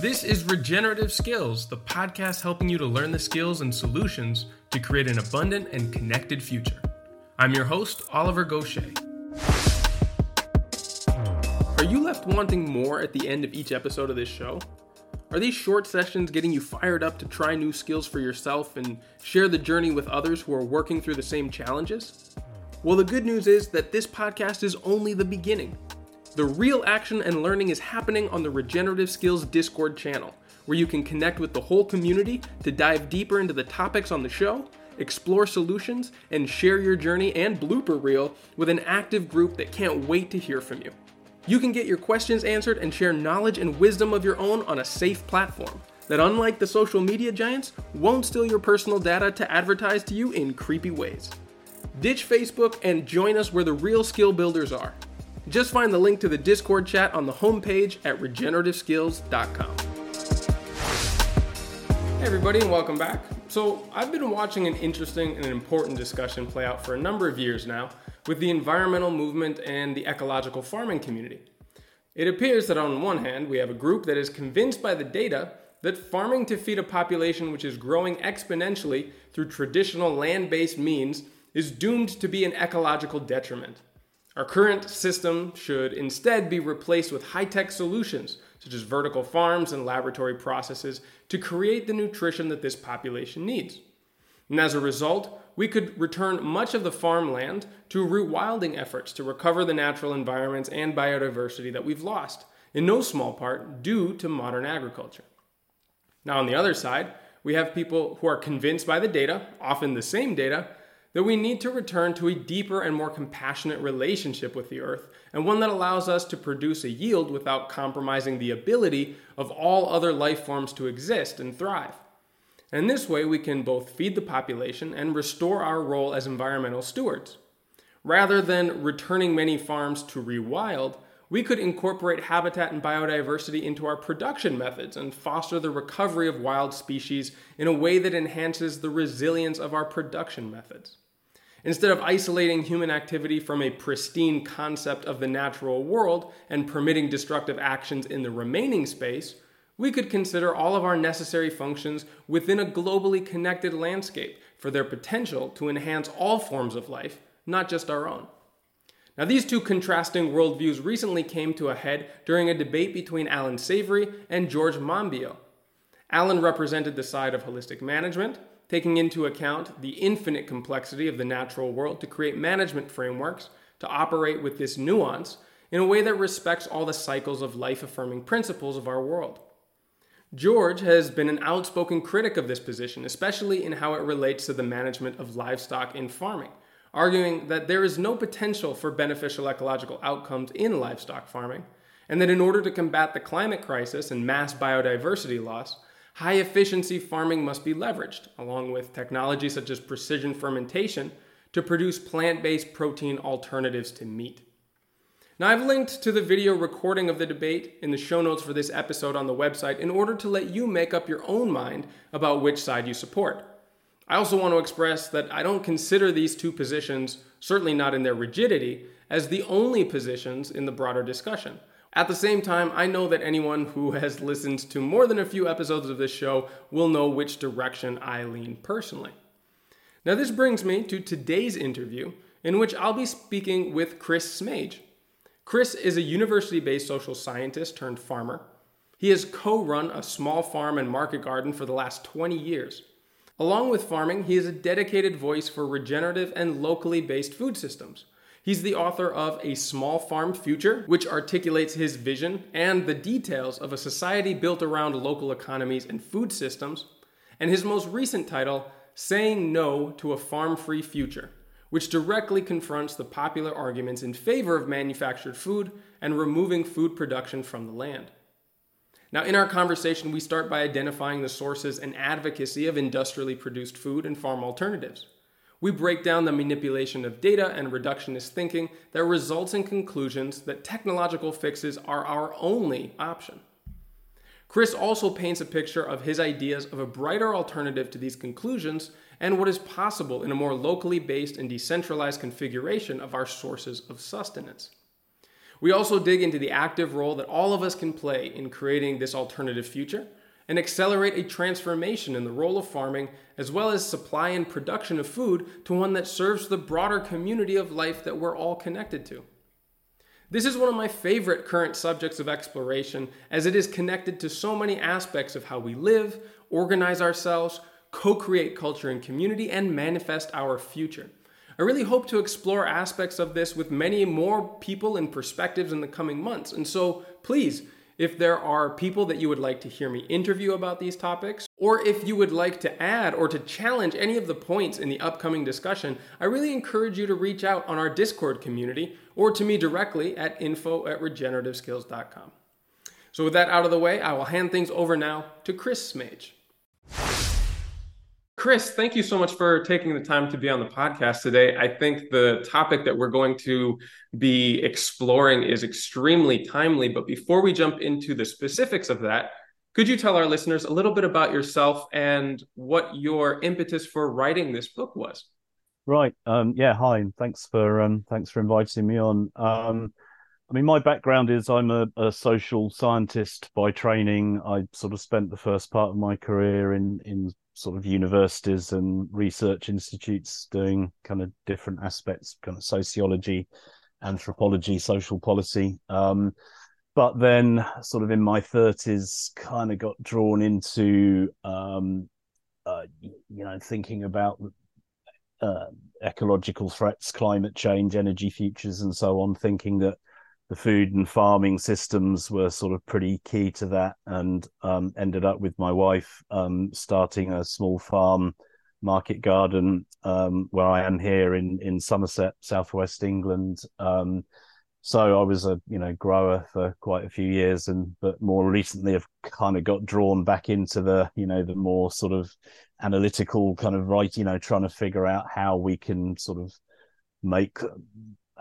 This is Regenerative Skills, the podcast helping you to learn the skills and solutions to create an abundant and connected future. I'm your host, Oliver Goshey. Are you left wanting more at the end of each episode of this show? Are these short sessions getting you fired up to try new skills for yourself and share the journey with others who are working through the same challenges? Well, the good news is that this podcast is only the beginning. The real action and learning is happening on the Regenerative Skills Discord channel, where you can connect with the whole community to dive deeper into the topics on the show, explore solutions, and share your journey and blooper reel with an active group that can't wait to hear from you. You can get your questions answered and share knowledge and wisdom of your own on a safe platform that, unlike the social media giants, won't steal your personal data to advertise to you in creepy ways. Ditch Facebook and join us where the real skill builders are. Just find the link to the Discord chat on the homepage at regenerativeskills.com. Hey, everybody, and welcome back. So, I've been watching an interesting and important discussion play out for a number of years now with the environmental movement and the ecological farming community. It appears that on one hand, we have a group that is convinced by the data that farming to feed a population which is growing exponentially through traditional land based means is doomed to be an ecological detriment. Our current system should instead be replaced with high tech solutions, such as vertical farms and laboratory processes, to create the nutrition that this population needs. And as a result, we could return much of the farmland to rewilding efforts to recover the natural environments and biodiversity that we've lost, in no small part due to modern agriculture. Now, on the other side, we have people who are convinced by the data, often the same data, that we need to return to a deeper and more compassionate relationship with the earth, and one that allows us to produce a yield without compromising the ability of all other life forms to exist and thrive. And this way, we can both feed the population and restore our role as environmental stewards. Rather than returning many farms to rewild, we could incorporate habitat and biodiversity into our production methods and foster the recovery of wild species in a way that enhances the resilience of our production methods. Instead of isolating human activity from a pristine concept of the natural world and permitting destructive actions in the remaining space, we could consider all of our necessary functions within a globally connected landscape for their potential to enhance all forms of life, not just our own. Now, these two contrasting worldviews recently came to a head during a debate between Allan Savory and George Monbiot. Allan represented the side of holistic management, taking into account the infinite complexity of the natural world to create management frameworks to operate with this nuance in a way that respects all the cycles of life affirming principles of our world. George has been an outspoken critic of this position, especially in how it relates to the management of livestock in farming, arguing that there is no potential for beneficial ecological outcomes in livestock farming, and that in order to combat the climate crisis and mass biodiversity loss, high efficiency farming must be leveraged, along with technology such as precision fermentation, to produce plant based protein alternatives to meat. Now, I've linked to the video recording of the debate in the show notes for this episode on the website in order to let you make up your own mind about which side you support. I also want to express that I don't consider these two positions, certainly not in their rigidity, as the only positions in the broader discussion. At the same time, I know that anyone who has listened to more than a few episodes of this show will know which direction I lean personally. Now, this brings me to today's interview, in which I'll be speaking with Chris Smaje. Chris is a university based social scientist turned farmer. He has co run a small farm and market garden for the last 20 years. Along with farming, he is a dedicated voice for regenerative and locally based food systems. He's the author of A Small Farm Future, which articulates his vision and the details of a society built around local economies and food systems, and his most recent title, Saying No to a Farm Free Future, which directly confronts the popular arguments in favor of manufactured food and removing food production from the land. Now, in our conversation, we start by identifying the sources and advocacy of industrially produced food and farm alternatives. We break down the manipulation of data and reductionist thinking that results in conclusions that technological fixes are our only option. Chris also paints a picture of his ideas of a brighter alternative to these conclusions and what is possible in a more locally based and decentralized configuration of our sources of sustenance. We also dig into the active role that all of us can play in creating this alternative future and accelerate a transformation in the role of farming, as well as supply and production of food to one that serves the broader community of life that we're all connected to. This is one of my favorite current subjects of exploration, as it is connected to so many aspects of how we live, organize ourselves, co create culture and community, and manifest our future. I really hope to explore aspects of this with many more people and perspectives in the coming months. And so, please, if there are people that you would like to hear me interview about these topics, or if you would like to add or to challenge any of the points in the upcoming discussion, I really encourage you to reach out on our Discord community or to me directly at info at regenerativeskills.com. So, with that out of the way, I will hand things over now to Chris Smaje. Chris, thank you so much for taking the time to be on the podcast today. I think the topic that we're going to be exploring is extremely timely. But before we jump into the specifics of that, could you tell our listeners a little bit about yourself and what your impetus for writing this book was? Right. Um, yeah. Hi. Thanks for um, thanks for inviting me on. Um, I mean, my background is I'm a, a, social scientist by training. I sort of spent the first part of my career in in sort of universities and research institutes doing kind of different aspects, kind of sociology, anthropology, social policy. Um, but then, sort of in my thirties, kind of got drawn into, um, uh, you know, thinking about uh, ecological threats, climate change, energy futures, and so on. Thinking that the food and farming systems were sort of pretty key to that and um, ended up with my wife um, starting a small farm market garden um, where I am here in in Somerset, southwest England. Um, so I was a you know grower for quite a few years, and but more recently have kind of got drawn back into the you know the more sort of analytical kind of right you know trying to figure out how we can sort of make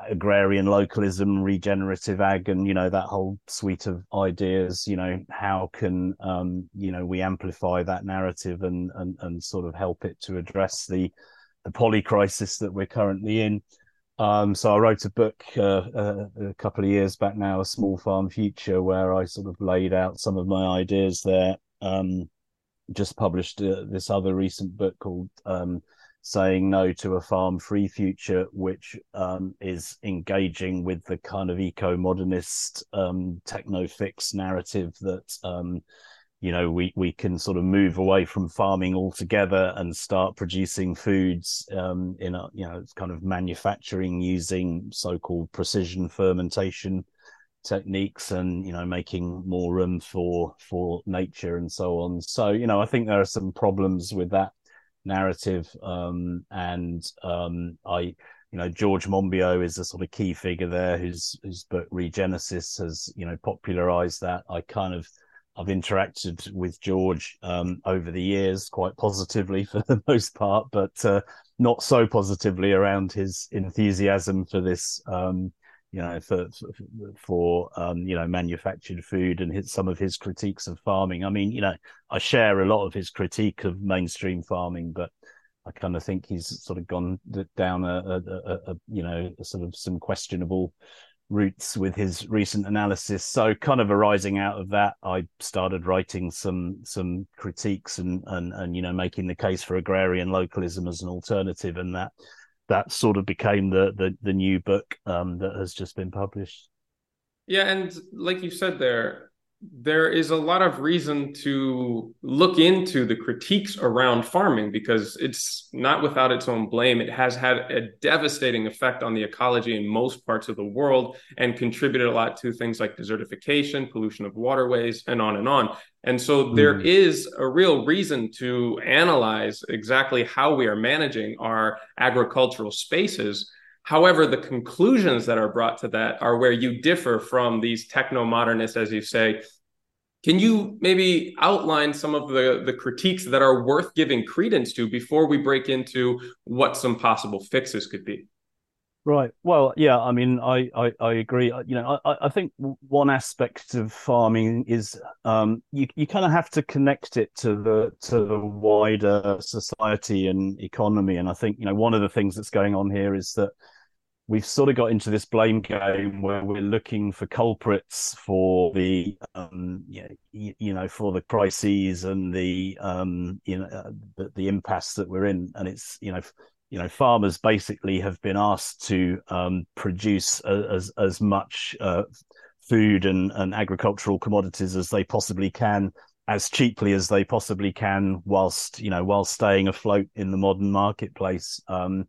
agrarian localism, regenerative ag, and you know that whole suite of ideas. You know, how can um, you know we amplify that narrative and and and sort of help it to address the the poly crisis that we're currently in. Um, so I wrote a book uh, uh, a couple of years back now, a small farm future, where I sort of laid out some of my ideas there. Um, just published uh, this other recent book called um, saying no to a farm free future, which um, is engaging with the kind of eco modernist um, techno fix narrative that. Um, you know, we, we can sort of move away from farming altogether and start producing foods um, in a, you know, kind of manufacturing using so-called precision fermentation techniques and you know making more room for for nature and so on so you know i think there are some problems with that narrative. Um, and um, I, you know, George Monbiot is a sort of key figure there, whose whose book Regenesis has you know popularized that. I kind of I've interacted with George um, over the years quite positively for the most part, but uh, not so positively around his enthusiasm for this um, you know, for for um, you know manufactured food and his, some of his critiques of farming. I mean, you know, I share a lot of his critique of mainstream farming, but I kind of think he's sort of gone down a, a, a, a you know sort of some questionable routes with his recent analysis. So, kind of arising out of that, I started writing some some critiques and and and you know making the case for agrarian localism as an alternative, and that that sort of became the the, the new book um, that has just been published. Yeah, and like you said there, there is a lot of reason to look into the critiques around farming because it's not without its own blame. It has had a devastating effect on the ecology in most parts of the world and contributed a lot to things like desertification, pollution of waterways, and on and on. And so mm. there is a real reason to analyze exactly how we are managing our agricultural spaces However, the conclusions that are brought to that are where you differ from these techno modernists, as you say. Can you maybe outline some of the, the critiques that are worth giving credence to before we break into what some possible fixes could be? Right. Well, yeah. I mean, I I, I agree. You know, I, I think one aspect of farming is um, you you kind of have to connect it to the to the wider society and economy. And I think you know one of the things that's going on here is that we've sort of got into this blame game where we're looking for culprits for the um, you, know, you know for the crises and the um, you know uh, the, the, impasse that we're in. And it's you know you know farmers basically have been asked to um, produce a, as as much uh, food and, and agricultural commodities as they possibly can as cheaply as they possibly can whilst you know while staying afloat in the modern marketplace. Um,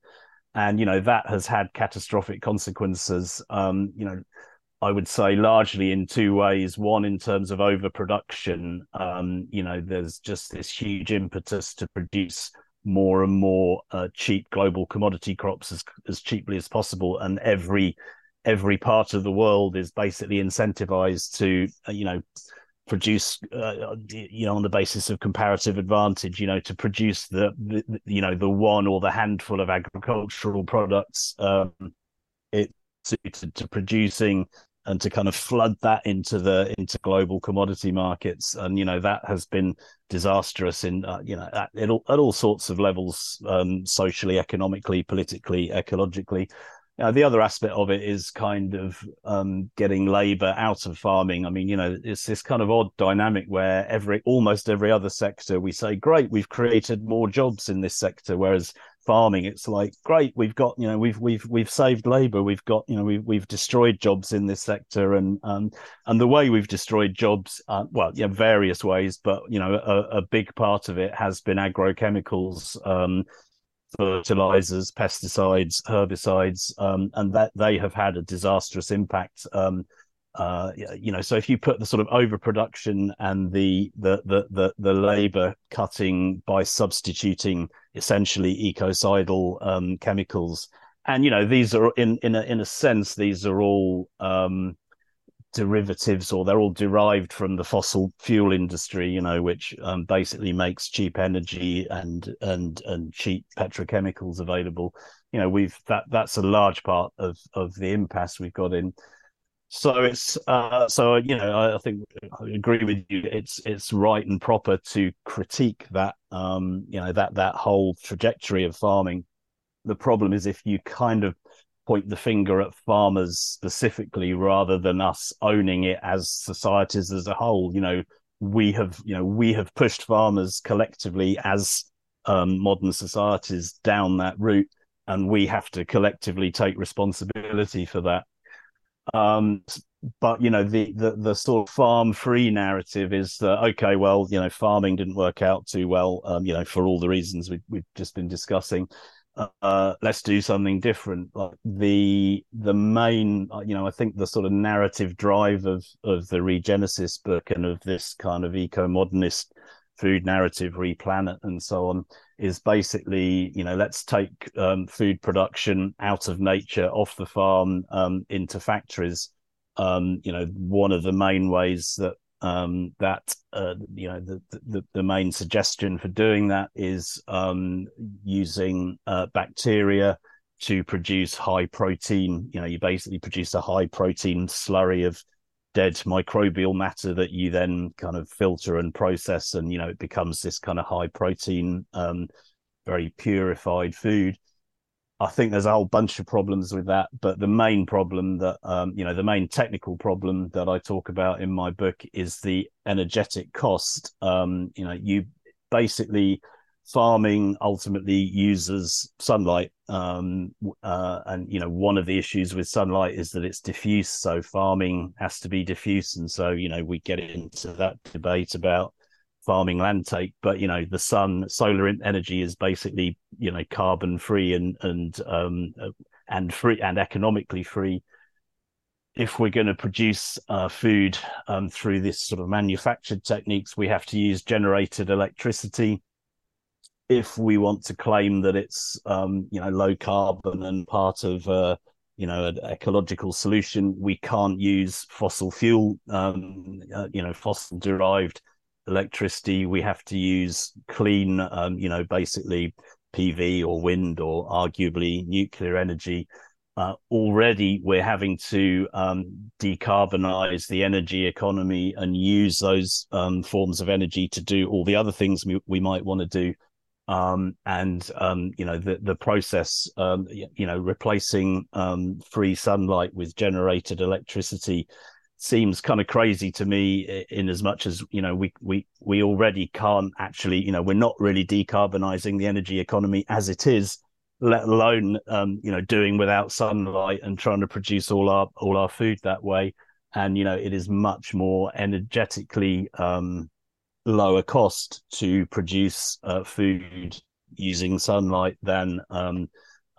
and you know that has had catastrophic consequences. Um, you know, I would say largely in two ways. One, in terms of overproduction. Um, you know, there's just this huge impetus to produce more and more uh, cheap global commodity crops as as cheaply as possible, and every every part of the world is basically incentivized to uh, you know produce uh, you know on the basis of comparative advantage you know to produce the, the, you know the one or the handful of agricultural products um it suited to producing and to kind of flood that into the into global commodity markets. And you know that has been disastrous in uh, you know at, at, all, at all sorts of levels um socially economically politically ecologically uh, the other aspect of it is kind of um, getting labour out of farming. I mean, you know, it's this kind of odd dynamic where every almost every other sector we say, great, we've created more jobs in this sector, whereas farming, it's like, great, we've got, you know, we've we've we've saved labour, we've got, you know, we've we've destroyed jobs in this sector, and um, and the way we've destroyed jobs, uh, well, yeah, various ways, but you know, a, a big part of it has been agrochemicals. Um, fertilizers, pesticides, herbicides, um, and that they have had a disastrous impact. Um, uh, you know, so if you put the sort of overproduction and the the the the, the labor cutting by substituting essentially ecocidal um, chemicals, and you know these are in in a in a sense these are all um, derivatives or they're all derived from the fossil fuel industry you know which um, basically makes cheap energy and and and cheap petrochemicals available. You know we've that that's a large part of of the impasse we've got in. So it's uh so you know I, I think i agree with you. It's it's right and proper to critique that um you know that that whole trajectory of farming. The problem is if you kind of point the finger at farmers specifically rather than us owning it as societies as a whole. You know we have you know we have pushed farmers collectively as um, modern societies down that route and we have to collectively take responsibility for that. Um, but you know the, the the sort of farm free narrative is that okay well you know farming didn't work out too well um, you know for all the reasons we, we've just been discussing uh, let's do something different. Like the the main, uh, you know, I think the sort of narrative drive of of the Regenesis book and of this kind of eco modernist food narrative, RePlanet, and so on, is basically, you know, let's take um, food production out of nature, off the farm, um, into factories. Um, you know, one of the main ways that um, that uh, you know the, the, the main suggestion for doing that is um, using uh, bacteria to produce high protein. You know, you basically produce a high protein slurry of dead microbial matter that you then kind of filter and process, and you know it becomes this kind of high protein, um, very purified food. I think there's a whole bunch of problems with that, but the main problem that um, you know, the main technical problem that I talk about in my book is the energetic cost. Um, you know, you basically farming ultimately uses sunlight, um, uh, and you know, one of the issues with sunlight is that it's diffuse. So farming has to be diffuse, and so you know, we get into that debate about farming land take but you know the sun solar energy is basically you know carbon free and and um uh, and free and economically free. If we're going to produce uh, food um, through this sort of manufactured techniques we have to use generated electricity. If we want to claim that it's um, you know low carbon and part of uh, you know an ecological solution we can't use fossil fuel um, uh, you know fossil derived electricity. We have to use clean, um, you know, basically PV or wind or arguably nuclear energy. Uh, already, we're having to um, decarbonize the energy economy and use those um, forms of energy to do all the other things we, we might want to do. um, and um, you know the the process, um, you know, replacing free sunlight with generated electricity seems kind of crazy to me. In as much as you know, we we we already can't actually, you know, we're not really decarbonizing the energy economy as it is, let alone um, you know doing without sunlight and trying to produce all our all our food that way. And you know, it is much more energetically um, lower cost to produce uh, food using sunlight than um,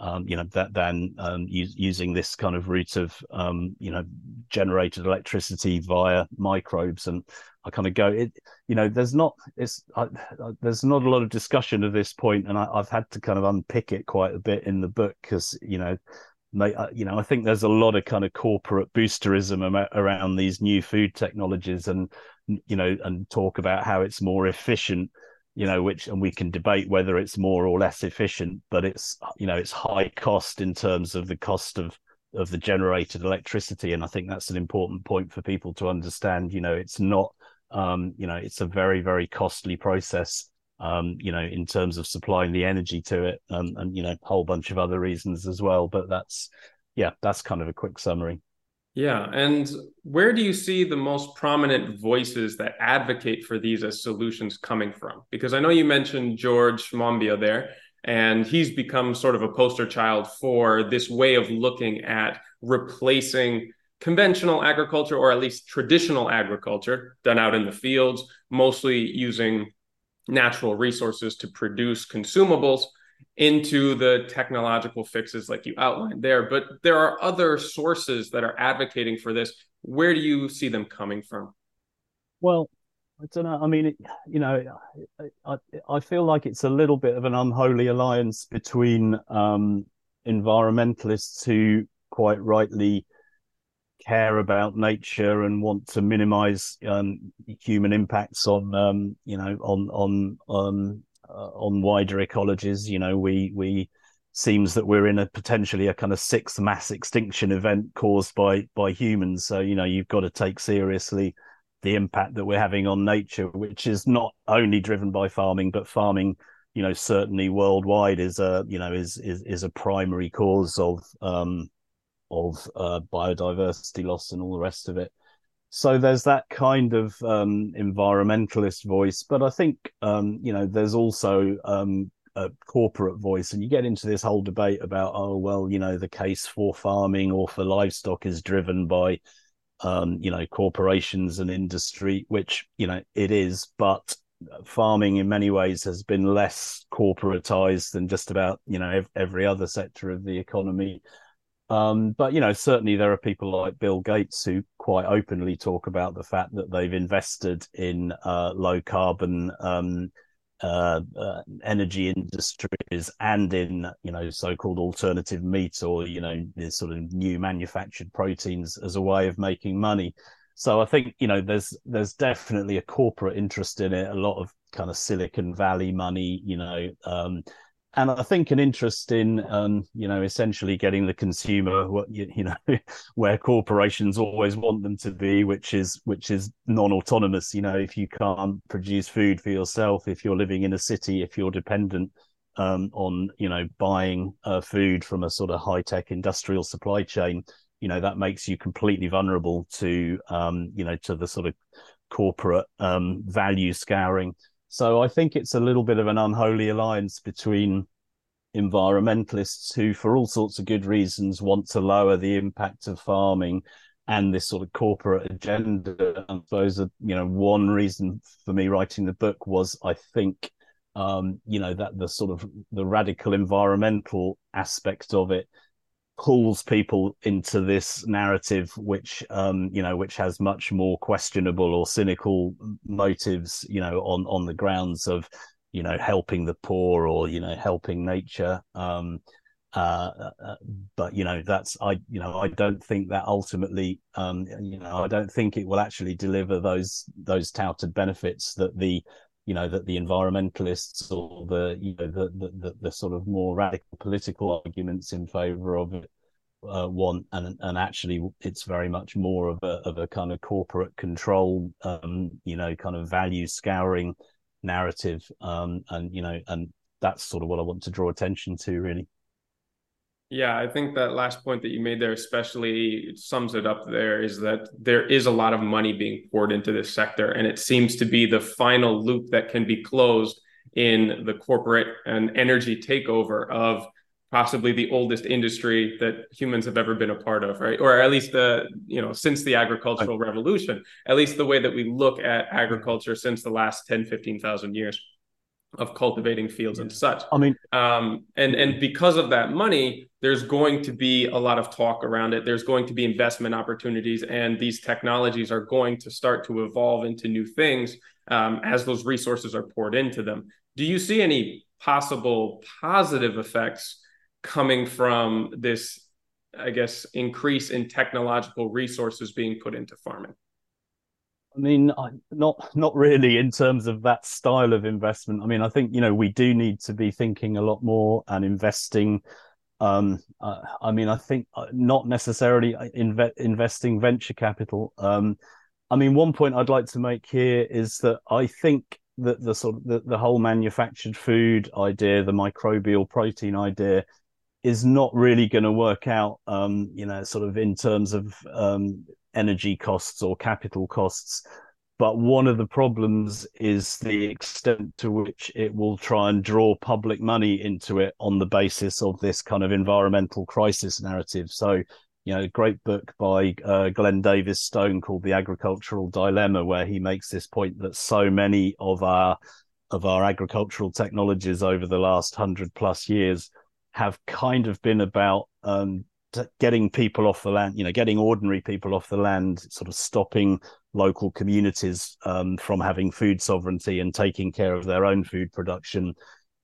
um, you know that than um, using this kind of route of um, you know generated electricity via microbes. And I kind of go it you know there's not it's I, I, there's not a lot of discussion at this point and I, have had to kind of unpick it quite a bit in the book because you know uh, you know I think there's a lot of kind of corporate boosterism around these new food technologies and you know, and talk about how it's more efficient, you know, which, and we can debate whether it's more or less efficient, but it's, you know, it's high cost in terms of the cost of, of the generated electricity. And I think that's an important point for people to understand, you know, it's not, um, you know, it's a very, very costly process. Um, you know, in terms of supplying the energy to it, um, and you know, a whole bunch of other reasons as well. But that's, yeah, that's kind of a quick summary. Yeah. And where do you see the most prominent voices that advocate for these as solutions coming from? Because I know you mentioned George Monbiot there, and he's become sort of a poster child for this way of looking at replacing conventional agriculture or at least traditional agriculture done out in the fields, mostly using natural resources to produce consumables into the technological fixes like you outlined there. But there are other sources that are advocating for this. Where do you see them coming from? Well, I don't know. I mean, it, you know, I, I feel like it's a little bit of an unholy alliance between um, environmentalists who quite rightly care about nature and want to minimize um, human impacts on, um, you know, on on on on uh, on wider ecologies. You know, we we seems that we're in a potentially a kind of sixth mass extinction event caused by by humans. So you know, you've got to take seriously the impact that we're having on nature, which is not only driven by farming, but farming, you know, certainly worldwide is a you know is is is a primary cause of um of uh, biodiversity loss and all the rest of it so there's that kind of um, environmentalist voice, but I think um, you know there's also um, a corporate voice, and you get into this whole debate about oh well, you know the case for farming or for livestock is driven by um, you know corporations and industry, which you know it is, but farming in many ways has been less corporatized than just about you know every other sector of the economy um, but you know, certainly there are people like Bill Gates who quite openly talk about the fact that they've invested in uh, low carbon um, uh, uh, energy industries and in you know so-called alternative meat or you know this sort of new manufactured proteins as a way of making money. So I think you know there's there's definitely a corporate interest in it. A lot of kind of Silicon Valley money, you know. Um, and I think an interest in, um, you know, essentially getting the consumer what you, know where corporations always want them to be, which is which is non-autonomous. You know, if you can't produce food for yourself, if you're living in a city, if you're dependent um, on you know buying uh, food from a sort of high-tech industrial supply chain, you know that makes you completely vulnerable to um, you know to the sort of corporate um, value scouring so I think it's a little bit of an unholy alliance between environmentalists who, for all sorts of good reasons, want to lower the impact of farming and this sort of corporate agenda. I suppose you know one reason for me writing the book was I think um, you know that the sort of the radical environmental aspect of it pulls people into this narrative which um you know which has much more questionable or cynical motives you know on on the grounds of you know helping the poor or you know helping nature. Um uh, uh, but you know that's i you know i don't think that ultimately um you know i don't think it will actually deliver those those touted benefits that the you know that the environmentalists or the you know the the, the sort of more radical political arguments in favor of it uh, want and and actually it's very much more of a of a kind of corporate control um you know kind of value scouring narrative um and you know and that's sort of what I want to draw attention to, really. Yeah, I think that last point that you made there, especially sums it up there, is that there is a lot of money being poured into this sector. And it seems to be the final loop that can be closed in the corporate and energy takeover of possibly the oldest industry that humans have ever been a part of right? Or at least the you know since the agricultural revolution at least the way that we look at agriculture since the last 10 15,000 years of cultivating fields and such. I mean um, and and because of that money there's going to be a lot of talk around it there's going to be investment opportunities and these technologies are going to start to evolve into new things um, as those resources are poured into them do you see any possible positive effects coming from this, I guess, increase in technological resources being put into farming? I mean, not not really in terms of that style of investment. I mean, I think you know we do need to be thinking a lot more and investing. Um, uh, I mean, I think uh, not necessarily uh, inve- investing venture capital. Um, I mean, one point I'd like to make here is that I think that the sort of the, the whole manufactured food idea, the microbial protein idea, is not really going to work out, um, you know, sort of in terms of um, energy costs or capital costs. But one of the problems is the extent to which it will try and draw public money into it on the basis of this kind of environmental crisis narrative. So, you know, a great book by uh, Glenn Davis Stone called The Agricultural Dilemma, where he makes this point that so many of our of our agricultural technologies over the last hundred plus years have kind of been about um, getting people off the land, you know, getting ordinary people off the land, sort of stopping local communities um, from having food sovereignty and taking care of their own food production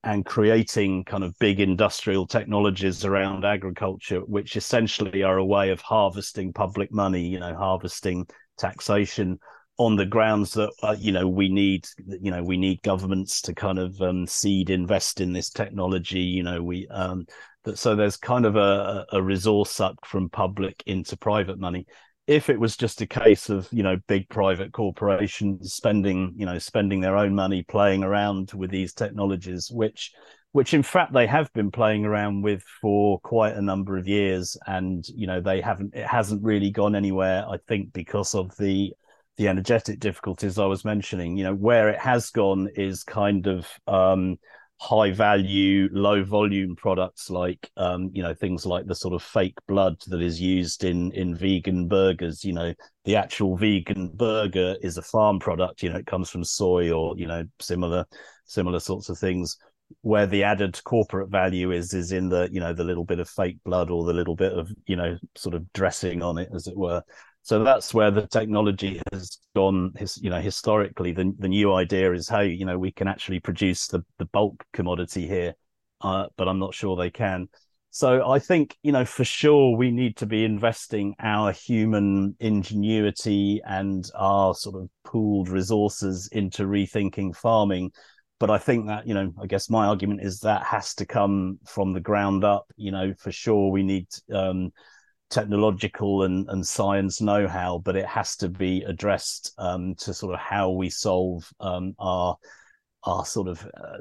and creating kind of big industrial technologies around agriculture, which essentially are a way of harvesting public money, you know, harvesting taxation on the grounds that uh, you know we need you know we need governments to kind of um, seed invest in this technology. You know we um so there's kind of a, a resource suck from public into private money. If it was just a case of you know big private corporations spending you know spending their own money playing around with these technologies which which in fact they have been playing around with for quite a number of years and you know they haven't it hasn't really gone anywhere i think because of the the energetic difficulties I was mentioning, you know, where it has gone is kind of um, high value, low volume products like, um, you know, things like the sort of fake blood that is used in in vegan burgers. You know, the actual vegan burger is a farm product. You know, it comes from soy or you know similar similar sorts of things. Where the added corporate value is is in the you know the little bit of fake blood or the little bit of you know sort of dressing on it, as it were. So that's where the technology has gone. His, you know, historically, the the new idea is, hey, you know, we can actually produce the the bulk commodity here, uh, but I'm not sure they can. So I think, you know, for sure we need to be investing our human ingenuity and our sort of pooled resources into rethinking farming. But I think that, you know, I guess my argument is that has to come from the ground up. You know, for sure we need um, technological and, and science know-how, but it has to be addressed um, to sort of how we solve um, our our sort of uh,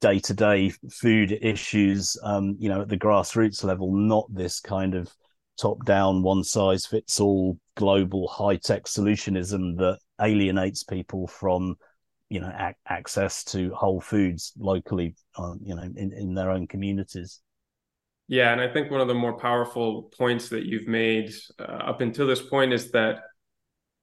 day-to-day food issues, um, you know, at the grassroots level, not this kind of top-down, one-size-fits-all global high-tech solutionism that alienates people from you know ac- access to whole foods locally, uh, you know, in, in their own communities. Yeah, and I think one of the more powerful points that you've made uh, up until this point is that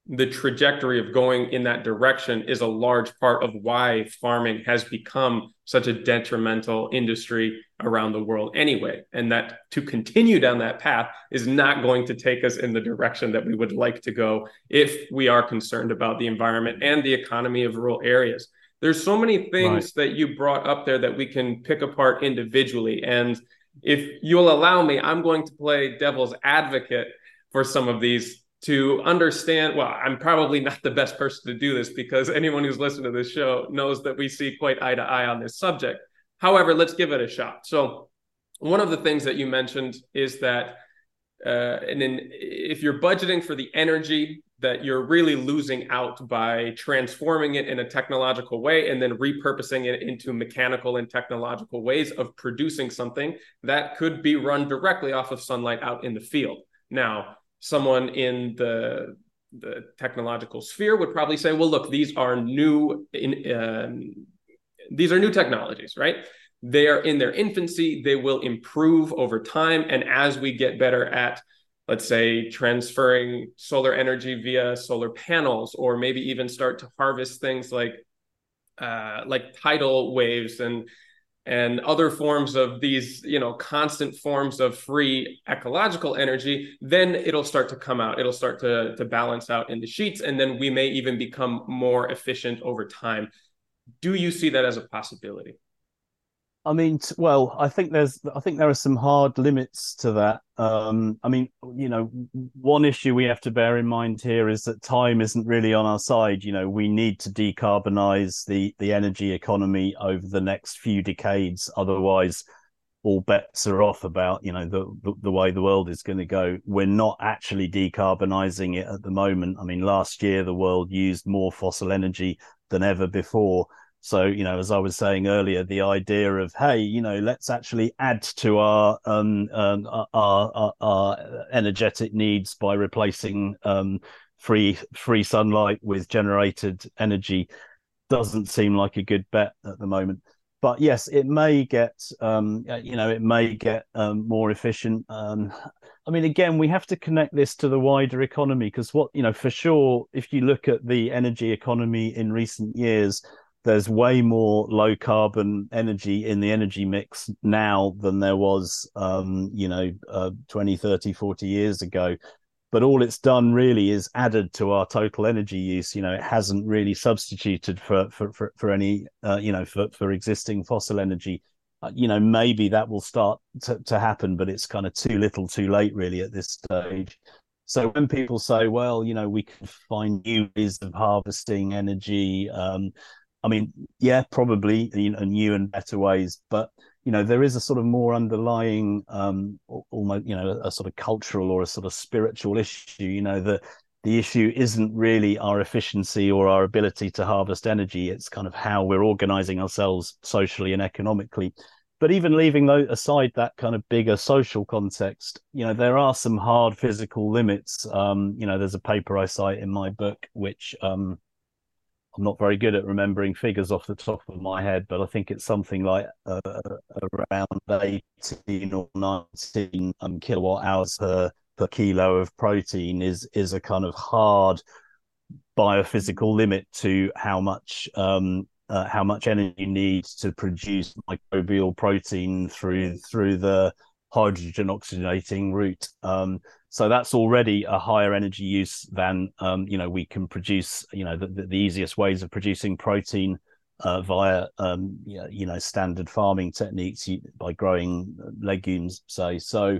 the trajectory of going in that direction is a large part of why farming has become such a detrimental industry around the world anyway and that to continue down that path is not going to take us in the direction that we would like to go if we are concerned about the environment and the economy of rural areas there's so many things right. that you brought up there that we can pick apart individually and if you'll allow me, I'm going to play devil's advocate for some of these to understand. Well, I'm probably not the best person to do this because anyone who's listened to this show knows that we see quite eye to eye on this subject. However, let's give it a shot. So, one of the things that you mentioned is that uh, and then if you're budgeting for the energy that you're really losing out by transforming it in a technological way and then repurposing it into mechanical and technological ways of producing something that could be run directly off of sunlight out in the field. Now, someone in the the technological sphere would probably say, well, look, these are new in, um, these are new technologies, right? They are in their infancy. They will improve over time, and as we get better at let's say transferring solar energy via solar panels or maybe even start to harvest things like uh, like tidal waves and and other forms of these you know constant forms of free ecological energy then it'll start to come out. It'll start to to balance out in the sheets and then we may even become more efficient over time. Do you see that as a possibility I mean, well, I think there's, I think there are some hard limits to that. Um, I mean, you know, one issue we have to bear in mind here is that time isn't really on our side. You know, we need to decarbonize the the energy economy over the next few decades. Otherwise, all bets are off about you know the the, way the world is going to go. We're not actually decarbonizing it at the moment. I mean, last year the world used more fossil energy than ever before so, you know, as I was saying earlier, the idea of hey, you know, let's actually add to our um, um our, our, our energetic needs by replacing um, free free sunlight with generated energy doesn't seem like a good bet at the moment. But yes, it may get um, you know it may get um, more efficient. Um, I mean, again, we have to connect this to the wider economy because what you know for sure, if you look at the energy economy in recent years there's way more low carbon energy in the energy mix now than there was um, you know uh, 20 30 40 years ago. But all it's done really is added to our total energy use. You know it hasn't really substituted for for for, for any uh, you know for for existing fossil energy. Uh, you know maybe that will start to, to happen but it's kind of too little too late really at this stage. So when people say well you know we can find new ways of harvesting energy um, I mean, yeah, probably you know, new and better ways, but you know, there is a sort of more underlying, um, almost you know, a sort of cultural or a sort of spiritual issue. You know, the the issue isn't really our efficiency or our ability to harvest energy; it's kind of how we're organizing ourselves socially and economically. But even leaving aside that kind of bigger social context, you know, there are some hard physical limits. Um, you know, there's a paper I cite in my book which um, I'm not very good at remembering figures off the top of my head, but I think it's something like uh, around 18 or 19 um, kilowatt hours per per kilo of protein is is a kind of hard biophysical limit to how much um, uh, how much energy you need to produce microbial protein through through the hydrogen oxygenating route. Um, so that's already a higher energy use than um, you know we can produce. You know the, the easiest ways of producing protein uh, via um, you know standard farming techniques by growing legumes. Say so.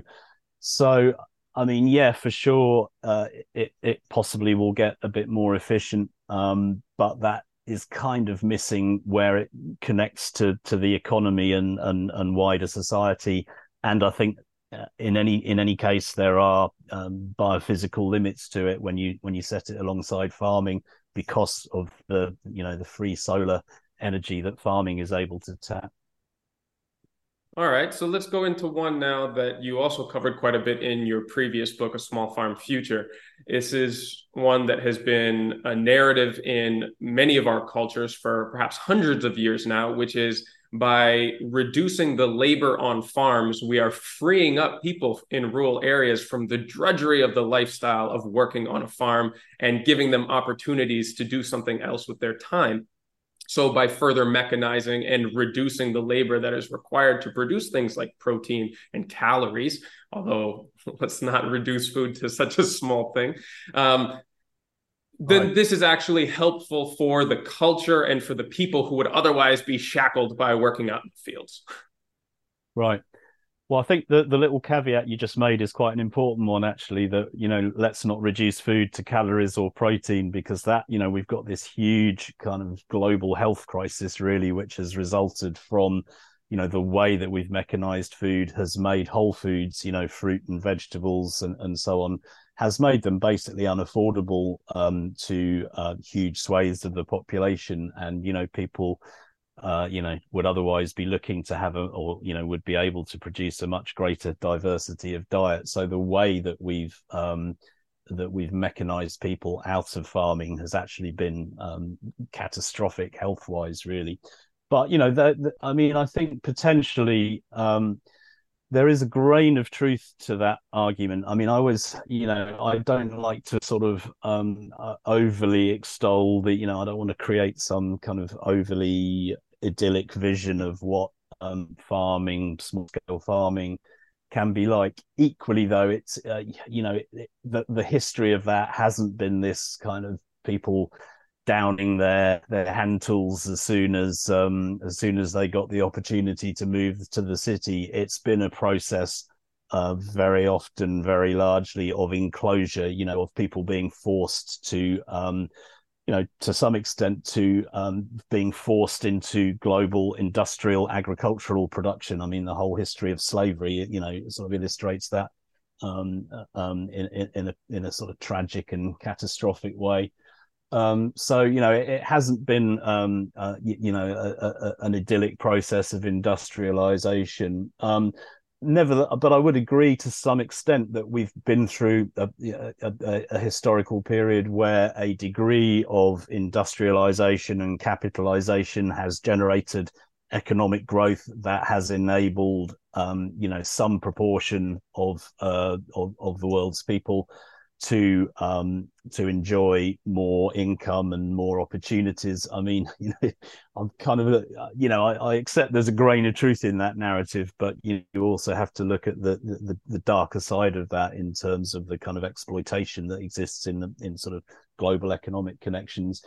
So I mean, yeah, for sure, uh, it it possibly will get a bit more efficient, um, but that is kind of missing where it connects to to the economy and and and wider society. And I think uh, in any in any case there are um, biophysical limits to it when you when you set it alongside farming because of the you know the free solar energy that farming is able to tap. All right so let's go into one now that you also covered quite a bit in your previous book a small farm future. This is one that has been a narrative in many of our cultures for perhaps hundreds of years now which is by reducing the labor on farms, we are freeing up people in rural areas from the drudgery of the lifestyle of working on a farm and giving them opportunities to do something else with their time. So, by further mechanizing and reducing the labor that is required to produce things like protein and calories, although let's not reduce food to such a small thing, um, then right. this is actually helpful for the culture and for the people who would otherwise be shackled by working out in the fields. Right. Well, I think the, the little caveat you just made is quite an important one, actually. That, you know, let's not reduce food to calories or protein because that, you know, we've got this huge kind of global health crisis, really, which has resulted from, you know, the way that we've mechanized food has made whole foods, you know, fruit and vegetables and, and so on, has made them basically unaffordable um, to uh, huge swathes of the population, and you know people. Uh, you know, would otherwise be looking to have a, or you know, would be able to produce a much greater diversity of diet. So the way that we've um, that we've mechanized people out of farming has actually been um, catastrophic health wise, really. But you know, I mean, I think potentially um, there is a grain of truth to that argument. I mean, I was, you know, I don't like to sort of um, uh, overly extol the, you know, I don't want to create some kind of overly idyllic vision of what um, farming, small scale farming can be like. Equally, though, it's uh, you know it, it, the the history of that hasn't been this kind of people downing their their hand tools as soon as um, as soon as they got the opportunity to move to the city. It's been a process. Uh, very often, very largely of enclosure, you know, of people being forced to um, you know, to some extent, to um, being forced into global industrial agricultural production. I mean, the whole history of slavery, you know, sort of illustrates that um, uh, um, in, in, a in a sort of tragic and catastrophic way. Um, so you know, it, it hasn't been um, uh, you, you, know a, a, an idyllic process of industrialization. Um, never but i would agree to some extent that we've been through a, a, a, historical period where a degree of industrialization and capitalization has generated economic growth that has enabled um, you know some proportion of, uh, of of the world's people to um, to enjoy more income and more opportunities. I mean, you know, I'm kind of you know I, I, accept there's a grain of truth in that narrative, but you, you also have to look at the, the, the darker side of that in terms of the kind of exploitation that exists in the, in sort of global economic connections.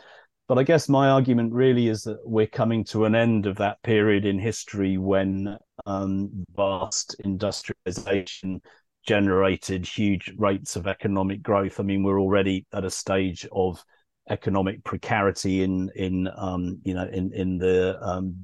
But I guess my argument really is that we're coming to an end of that period in history when um, vast industrialization generated huge rates of economic growth. I mean, we're already at a stage of economic precarity in in um, you know in in the um,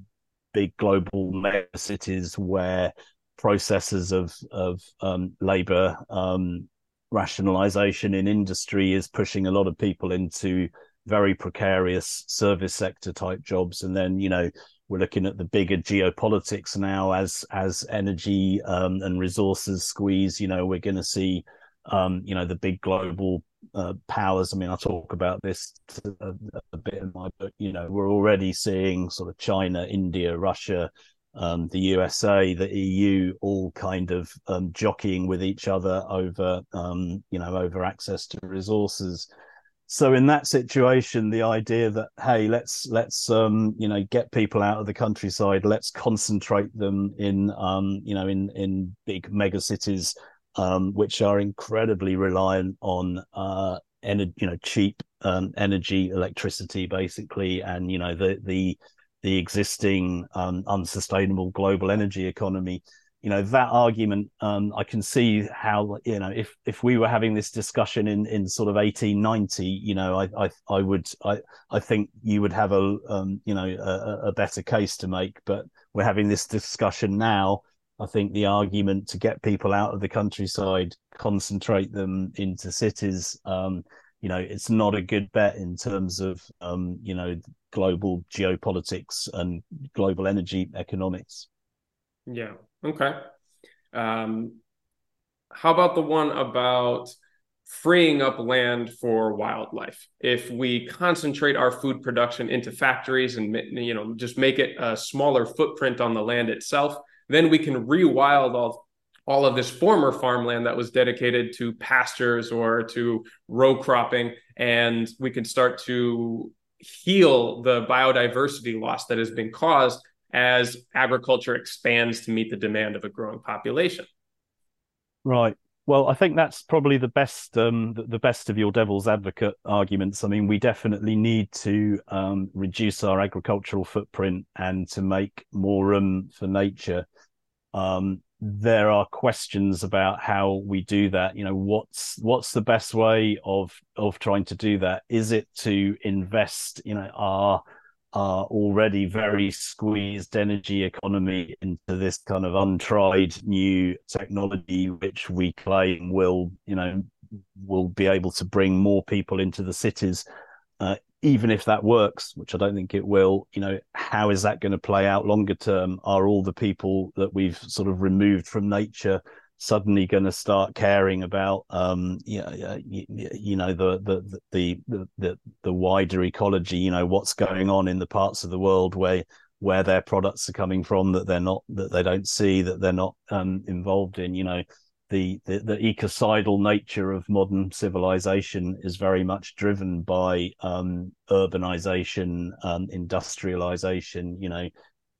big global mega cities where processes of of um, labor um, rationalization in industry is pushing a lot of people into very precarious service sector type jobs and then you know we're looking at the bigger geopolitics now as as energy um, and resources squeeze. You know, we're going to see, um, you know, the big global uh, powers. I mean, I talk about this a, a, bit in my book. You know, we're already seeing sort of China, India, Russia, um, the USA, the EU, all kind of um, jockeying with each other over, um, you know, over access to resources so in that situation the idea that hey let's let's um you know get people out of the countryside let's concentrate them in um you know in in big mega cities um which are incredibly reliant on uh energy you know cheap um energy electricity basically and you know the the the existing um unsustainable global energy economy you know that argument um, i can see how you know if if we were having this discussion in in sort of 1890 you know i i, I would i i think you would have a um, you know a, a better case to make. But we're having this discussion now. I think the argument to get people out of the countryside concentrate them into cities um, you know it's not a good bet in terms of um, you know global geopolitics and global energy economics. Yeah Okay. Um, how about the one about freeing up land for wildlife? If we concentrate our food production into factories and you know just make it a smaller footprint on the land itself, then we can rewild all all of this former farmland that was dedicated to pastures or to row cropping, and we can start to heal the biodiversity loss that has been caused as agriculture expands to meet the demand of a growing population. Right. Well, I think that's probably the best um, the best of your devil's advocate arguments. I mean, we definitely need to um, reduce our agricultural footprint and to make more room for nature. Um, there are questions about how we do that. You know, what's what's the best way of of trying to do that? Is it to invest, you know, our our already very squeezed energy economy into this kind of untried new technology, which we claim will, you know, will be able to bring more people into the cities. Uh, even if that works, which I don't think it will, you know, how is that going to play out longer term? Are all the people that we've sort of removed from nature suddenly going to start caring about, um, you know, you, you know the, the the the the wider ecology? You know, what's going on in the parts of the world where where their products are coming from that they're not that they don't see that they're not um, involved in. You know, the, the, the ecocidal nature of modern civilization is very much driven by um, urbanization, um, industrialization. You know,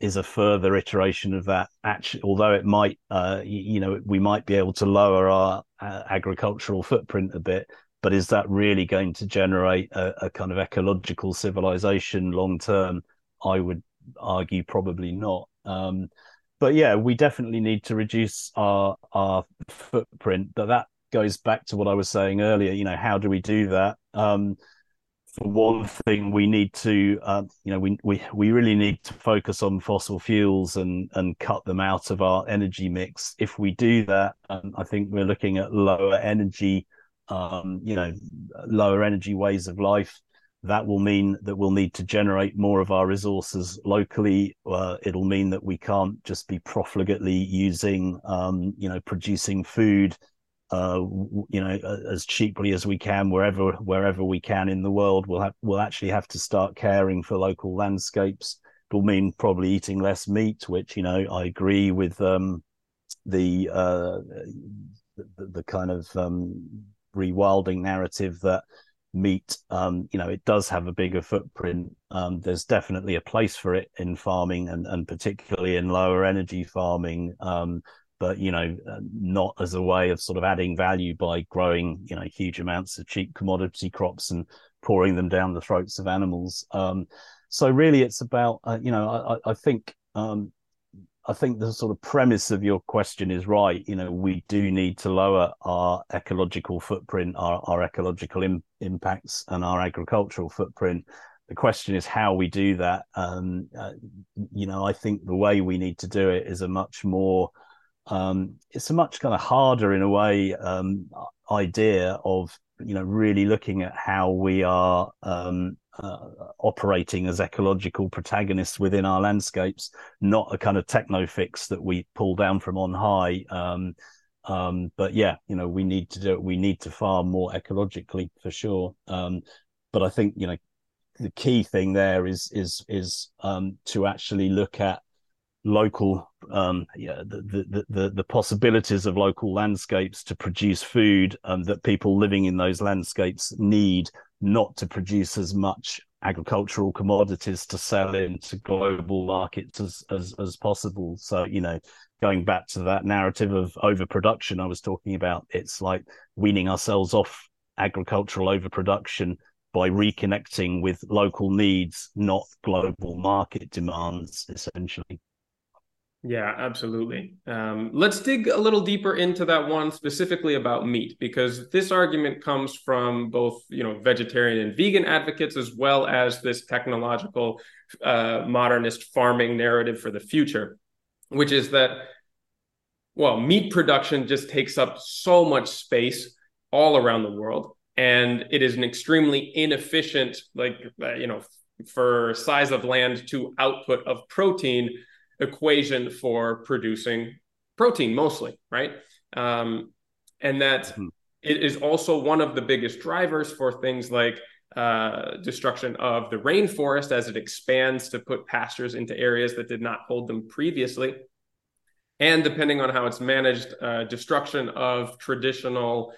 is a further iteration of that. Actually, although it might, uh, you know, we might be able to lower our uh, agricultural footprint a bit, but is that really going to generate a, a kind of ecological civilization long term? I would argue probably not. Um, but yeah, we definitely need to reduce our our footprint. But that goes back to what I was saying earlier. You know, how do we do that? Um, for one thing, we need to, uh, you know, we, we we really need to focus on fossil fuels and and cut them out of our energy mix. If we do that, um, I think we're looking at lower energy, um, you know, lower energy ways of life that will mean that we'll need to generate more of our resources locally. Uh, it'll mean that we can't just be profligately using, um, you know, producing food, uh, you know, as cheaply as we can wherever wherever we can in the world. We'll have we'll actually have to start caring for local landscapes. It'll mean probably eating less meat, which you know I agree with um, the, uh, the the kind of um, rewilding narrative that meat um, you know it does have a bigger footprint um, there's definitely a place for it in farming and, and particularly in lower energy farming um, but you know uh, not as a way of sort of adding value by growing you know huge amounts of cheap commodity crops and pouring them down the throats of animals um, so really it's about uh, you know I, I think um, I think the sort of premise of your question is right. You know, we do need to lower our ecological footprint, our, our ecological Im- impacts, and our agricultural footprint. The question is how we do that. Um, uh, you know, I think the way we need to do it is a much more, um, it's a much kind of harder in a way um, idea of you know really looking at how we are um, uh, operating as ecological protagonists within our landscapes, not a kind of techno fix that we pull down from on high. Um, um, but yeah, you know, we need to do it. We need to farm more ecologically for sure. Um, but I think you know the key thing there is is is um, to actually look at local um yeah the, the the the possibilities of local landscapes to produce food um, that people living in those landscapes need not to produce as much agricultural commodities to sell into global markets as, as as possible. So you know going back to that narrative of overproduction i was talking about it's like weaning ourselves off agricultural overproduction by reconnecting with local needs not global market demands essentially yeah, absolutely. Um, let's dig a little deeper into that one specifically about meat, because this argument comes from both, you know, vegetarian and vegan advocates, as well as this technological uh, modernist farming narrative for the future, which is that, well, meat production just takes up so much space all around the world, and it is an extremely inefficient, like, uh, you know, for size of land to output of protein equation for producing protein mostly, right? Um, and that mm-hmm. it is also one of the biggest drivers for things like uh, destruction of the rainforest as it expands to put pastures into areas that did not hold them previously. And depending on how it's managed, uh, destruction of traditional